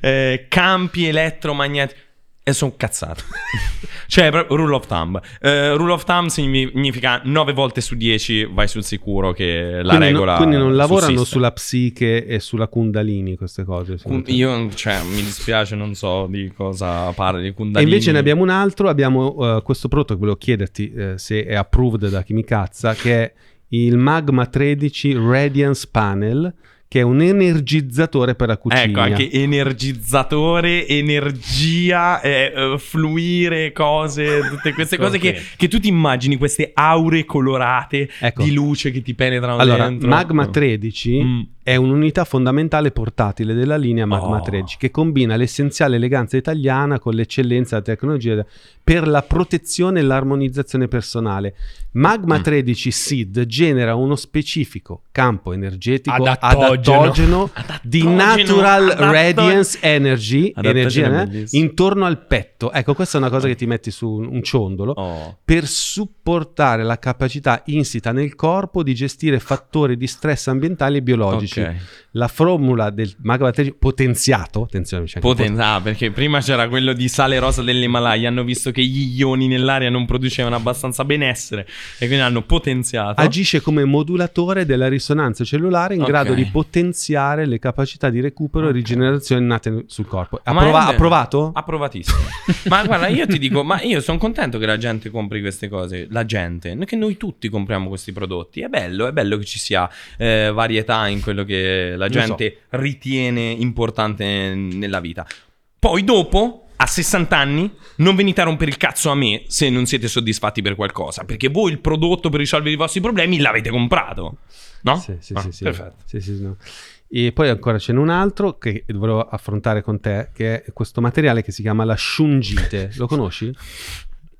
eh, campi elettromagnetici, e sono cazzate. cioè, proprio rule of thumb. Eh, rule of thumb significa 9 volte su 10 vai sul sicuro che la quindi, no- regola quindi non lavorano sussiste. sulla psiche e sulla kundalini queste cose. Io, cioè, mi dispiace, non so di cosa parli, di E Kundalini. invece ne abbiamo un altro, abbiamo eh, questo prodotto che volevo chiederti eh, se è approved da chi mi cazza, che è il Magma 13 Radiance Panel, che è un energizzatore per la cucina. Ecco, anche energizzatore, energia, eh, eh, fluire, cose, tutte queste cose Ok. che, che tu ti immagini, queste aure colorate Ecco. di luce che ti penetrano Allora, dentro. Magma 13 Mm. È un'unità fondamentale portatile della linea Magma Oh. 13 che combina l'essenziale eleganza italiana con l'eccellenza della tecnologia per la protezione e l'armonizzazione personale. Magma Mm. 13 SID genera uno specifico campo energetico Adattogeno. adattogeno di Adattogeno, natural adatto- radiance energy, Adattogeno energia, eh, intorno al petto. Ecco, questa è una cosa che ti metti su un ciondolo Oh. per supportare la capacità insita nel corpo di gestire fattori di stress ambientali e biologici. Ok. La formula del mago batterico potenziato, attenzione, c'è Poten- ah, perché prima c'era quello di sale rosa dell'Himalaya. Hanno visto che gli ioni nell'aria non producevano abbastanza benessere e quindi hanno potenziato. agisce come modulatore della risonanza cellulare in Ok. grado di potenziare le capacità di recupero e Ok. rigenerazione nate sul corpo. Approva- approvato? Approvatissimo. ma guarda, io ti dico, ma io sono contento che la gente compri queste cose. La gente, che noi tutti compriamo questi prodotti. È bello, è bello che ci sia eh, varietà in quello che la gente ritiene importante nella vita. Poi dopo. A 60 anni non venite a rompere il cazzo a me se non siete soddisfatti per qualcosa, perché voi il prodotto per risolvere i vostri problemi l'avete comprato. No? Sì, sì, Ah, sì, sì. Perfetto. Sì, sì, no. E poi ancora ce n'è un altro che volevo affrontare con te, che è questo materiale che si chiama la shungite. Lo conosci?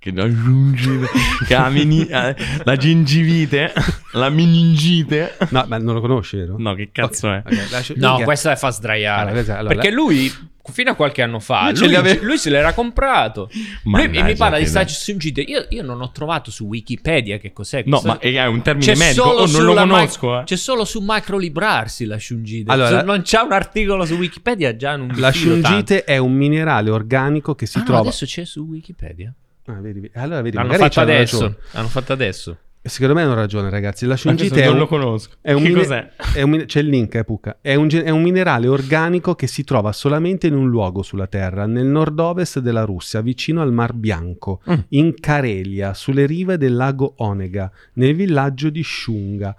Che la gingivite, che la, mini- eh, la gingivite, la meningite. No, ma non lo conosci, vero? No, che cazzo Ok, è? ok, la shu- No, questa fa sdraiare. Allora, questa- allora, perché la- lui, fino a qualche anno fa, Lui lui, li ave- lui se l'era comprato. Lui Mannaggia, mi parla di che sta bello. shungite. Io, io non ho trovato su Wikipedia che cos'è. No, questo. ma è un termine C'è medico, solo oh, non lo conosco. mi- eh. C'è solo su Macrolibrarsi la shungite. Allora- Se non c'è un articolo su Wikipedia, già non La tanto. shungite è un minerale organico che si Ah, no, trova... adesso c'è su Wikipedia. Ah, vedi, vedi. Allora vedi, L'hanno fatto adesso. ragione. L'hanno fatto adesso. Secondo me hanno ragione, ragazzi. La shungite non un, lo conosco. è un che mine- cos'è? è un c'è il link, eh, Pucca. È un, è un minerale organico che si trova solamente in un luogo sulla Terra, nel nord-ovest della Russia, vicino al Mar Bianco, Mm. in Carelia, sulle rive del lago Onega, nel villaggio di Shunga.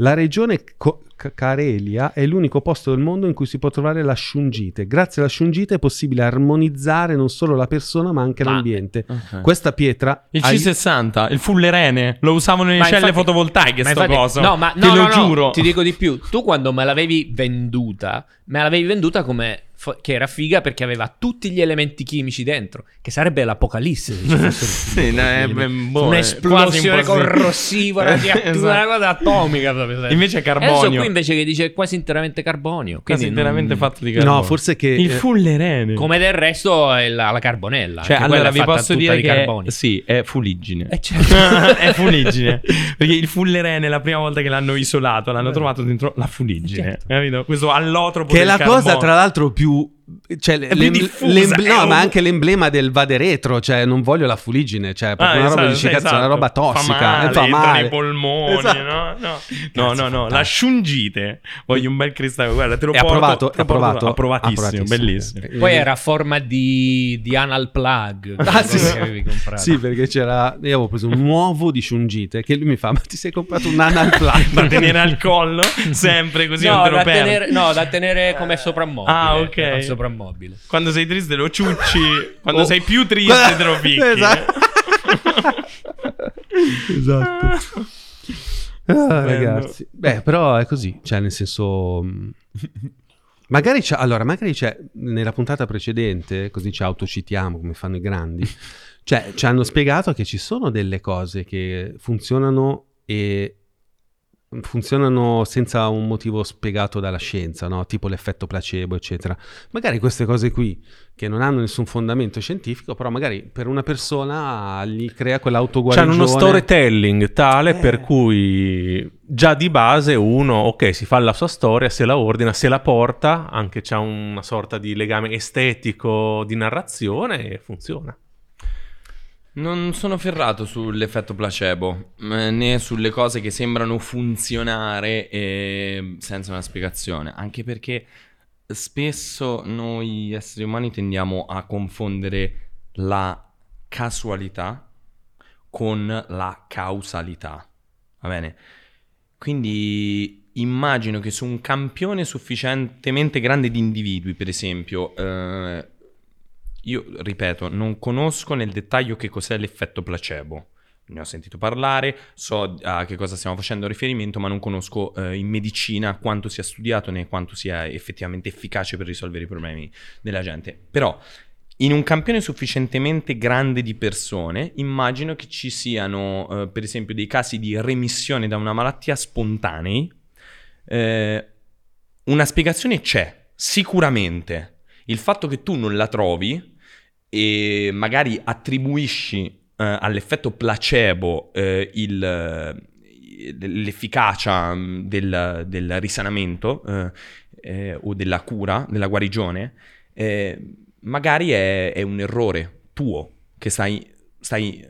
La regione Co- Ca- Carelia è l'unico posto del mondo in cui si può trovare la shungite. Grazie alla shungite è possibile armonizzare non solo la persona ma anche Ma- l'ambiente. Ok. Questa pietra Il ai- C60, il fullerene, lo usavano nelle celle infatti- fotovoltaiche sto infatti- coso. No, ma Te no, lo no, no, giuro. Ti dico di più. Tu quando me l'avevi venduta, me l'avevi venduta come fo- che era figa perché aveva tutti gli elementi chimici dentro, che sarebbe l'apocalisse. se Sì, no, è- boh, Un'esplosione corrosiva, Esatto. una cosa atomica. proprio. Invece è E adesso carbonio. qui invece che dice quasi interamente carbonio. Quasi interamente non- fatto di carbonio. No, forse che... Il eh, fullerene. Come del resto è la, la carbonella. Cioè, allora vi fatta posso dire di che carbonio. sì, è fuliggine. Eh, certo. è fuliggine. Perché il fullerene, la prima volta che l'hanno isolato, l'hanno Beh. trovato dentro la fuliggine. Certo. Capito? Questo allotropo Che è la cosa, carbonio. tra l'altro, più. Cioè, no, un- ma anche l'emblema del vade retro. Cioè, non voglio la fuligine. Cioè, proprio Ah, una roba esatto, di dici, cazzo, è una esatto. roba tossica. Fa male, fa male. nei polmoni, Esatto. no? No, no, Cazzo, no, no, la fantastico. shungite. Voglio un bel cristallo, guarda, te lo È porto. approvato, te è approvato. Approvatissimo, Approvatissimo. bellissimo. Ok. Poi era a forma di, di anal plug. Ah, sì, che avevi comprato. Sì, perché c'era. Io avevo preso un uovo di shungite. Che lui mi fa: Ma ti sei comprato un anal plug da tenere al collo, sempre così no, non te lo da tenere, no, da tenere come soprammobile. Ah, ok. Soprammobile. Quando sei triste lo ciucci, quando Oh. sei più triste te lo picchi. Esatto. esatto. Ah, ragazzi. Beh, però è così. Cioè, nel senso. mh, Magari c'è. Allora, magari c'è. Nella puntata precedente, così ci autocitiamo come fanno i grandi. Cioè, ci hanno spiegato che ci sono delle cose che funzionano e funzionano senza un motivo spiegato dalla scienza, no? tipo l'effetto placebo, eccetera. Magari queste cose qui, che non hanno nessun fondamento scientifico, però magari per una persona gli crea quell'autoguarigione. C'hanno uno storytelling tale Eh. per cui già di base uno, ok, si fa la sua storia, se la ordina, se la porta, anche c'ha una sorta di legame estetico di narrazione e funziona. Non sono ferrato sull'effetto placebo, eh, né sulle cose che sembrano funzionare eh, senza una spiegazione, anche perché spesso noi esseri umani tendiamo a confondere la casualità con la causalità. Va bene? Quindi immagino che su un campione sufficientemente grande di individui, per esempio, eh, io ripeto, non conosco nel dettaglio che cos'è l'effetto placebo. Ne ho sentito parlare, so a che cosa stiamo facendo riferimento, ma non conosco eh, in medicina quanto sia studiato né quanto sia effettivamente efficace per risolvere i problemi della gente. Però in un campione sufficientemente grande di persone, immagino che ci siano, eh, per esempio, dei casi di remissione da una malattia spontanei. Eh, una spiegazione c'è, sicuramente. Il fatto che tu non la trovi e magari attribuisci eh, all'effetto placebo eh, il, i- l'efficacia mh, del, del risanamento eh, eh, o della cura, della guarigione, eh, magari è, è un errore tuo che stai, stai,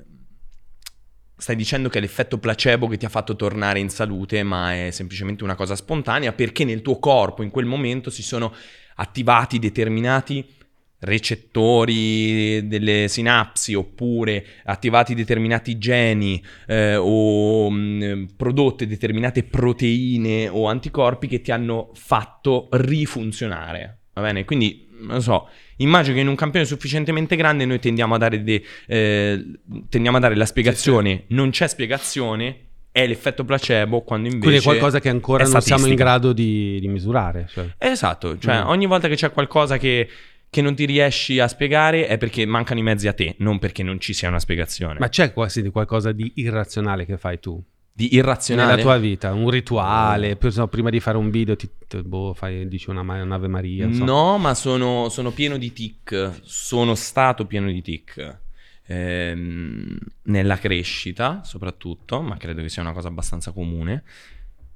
stai dicendo che è l'effetto placebo che ti ha fatto tornare in salute, ma è semplicemente una cosa spontanea perché nel tuo corpo in quel momento si sono attivati determinati recettori delle sinapsi oppure attivati determinati geni eh, o mh, prodotte determinate proteine o anticorpi che ti hanno fatto rifunzionare. Va bene? Quindi, non so, immagino che in un campione sufficientemente grande noi tendiamo a dare, de- eh, tendiamo a dare la spiegazione, non c'è spiegazione, è l'effetto placebo, quando invece... Quindi è qualcosa che ancora non siamo in grado di, di misurare. cioè. Esatto, cioè Mm. ogni volta che c'è qualcosa che, che non ti riesci a spiegare è perché mancano i mezzi a te, non perché non ci sia una spiegazione. Ma c'è quasi di qualcosa di irrazionale che fai tu di irrazionale. nella tua vita? Un rituale? esempio, prima di fare un video ti, boh, fai, dici una, un'Ave Maria? so. No, ma sono, sono pieno di tic. Sono stato pieno di tic. Ehm, nella crescita, soprattutto, ma credo che sia una cosa abbastanza comune.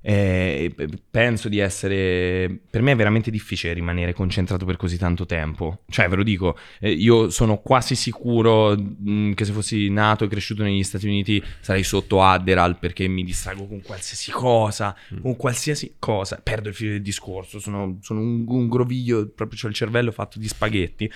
Eh, penso di essere. Per me è veramente difficile rimanere concentrato per così tanto tempo. Cioè, ve lo dico, eh, io sono quasi sicuro mh, che se fossi nato e cresciuto negli Stati Uniti sarei sotto Adderall perché mi distrago con qualsiasi cosa con qualsiasi cosa, perdo il filo del discorso, sono, sono un, un groviglio, proprio c'ho il cervello fatto di spaghetti.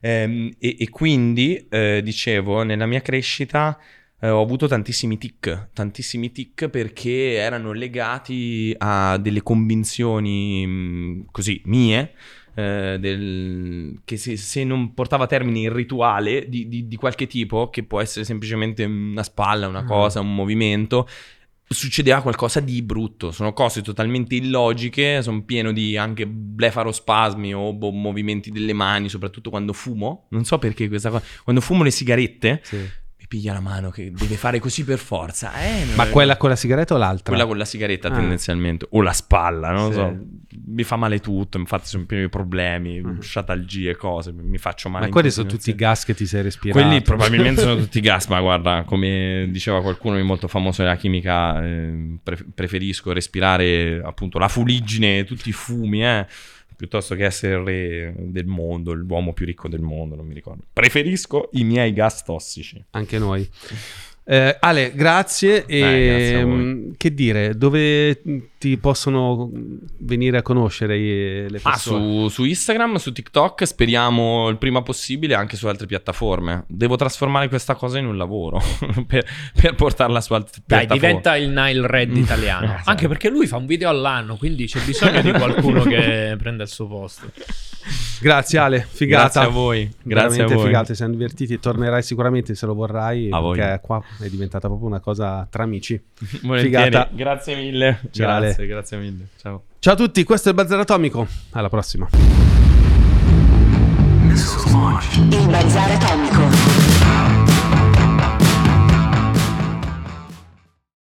Ehm, e, e quindi, eh, dicevo, nella mia crescita eh, ho avuto tantissimi tic, tantissimi tic perché erano legati a delle convinzioni mh, così mie. eh, del- che se, se non portava a termine il rituale di, di- di qualche tipo, che può essere semplicemente una spalla, una Mm. cosa, un movimento, succedeva qualcosa di brutto. Sono cose totalmente illogiche, sono pieno di anche blefarospasmi o boh, movimenti delle mani, soprattutto quando fumo. Non so perché questa cosa. Quando fumo le sigarette, Sì. Piglia la mano che deve fare così per forza. Eh, Ma è- quella con la sigaretta o l'altra? quella con la sigaretta Ah. tendenzialmente, o la spalla, non lo Sì. so. Mi fa male tutto, infatti sono pieni di problemi, Mhm. sciatalgie, cose, mi faccio male. Ma quelli sono tutti i gas che ti sei respirato. Quelli probabilmente sono tutti gas, ma guarda, come diceva qualcuno molto famoso nella chimica, eh, pre- preferisco respirare appunto la fuliggine, tutti i fumi, eh, piuttosto che essere il re del mondo, l'uomo più ricco del mondo, non mi ricordo. Preferisco i miei gas tossici. Anche noi. Eh, Ale, grazie. E, Eh, grazie mh, che dire, dove ti possono venire a conoscere i- le Ah, persone? su, su Instagram, su TikTok, speriamo il prima possibile anche su altre piattaforme. Devo trasformare questa cosa in un lavoro per, per portarla su altre Dai, piattaforme. diventa il Nile Red italiano. Esatto. Anche perché lui fa un video all'anno, quindi c'è bisogno di qualcuno che prenda il suo posto. Grazie Ale, figata. Grazie a voi. Grazie Veramente a voi. figata, siamo divertiti. Tornerai sicuramente se lo vorrai, A perché voglia. qua è diventata proprio una cosa tra amici. Volentieri. Figata. Grazie mille. Ciao, Ale. Grazie, grazie mille. Ciao. Ciao a tutti, questo è il Bazar Atomico. Alla prossima. Il bazar atomico.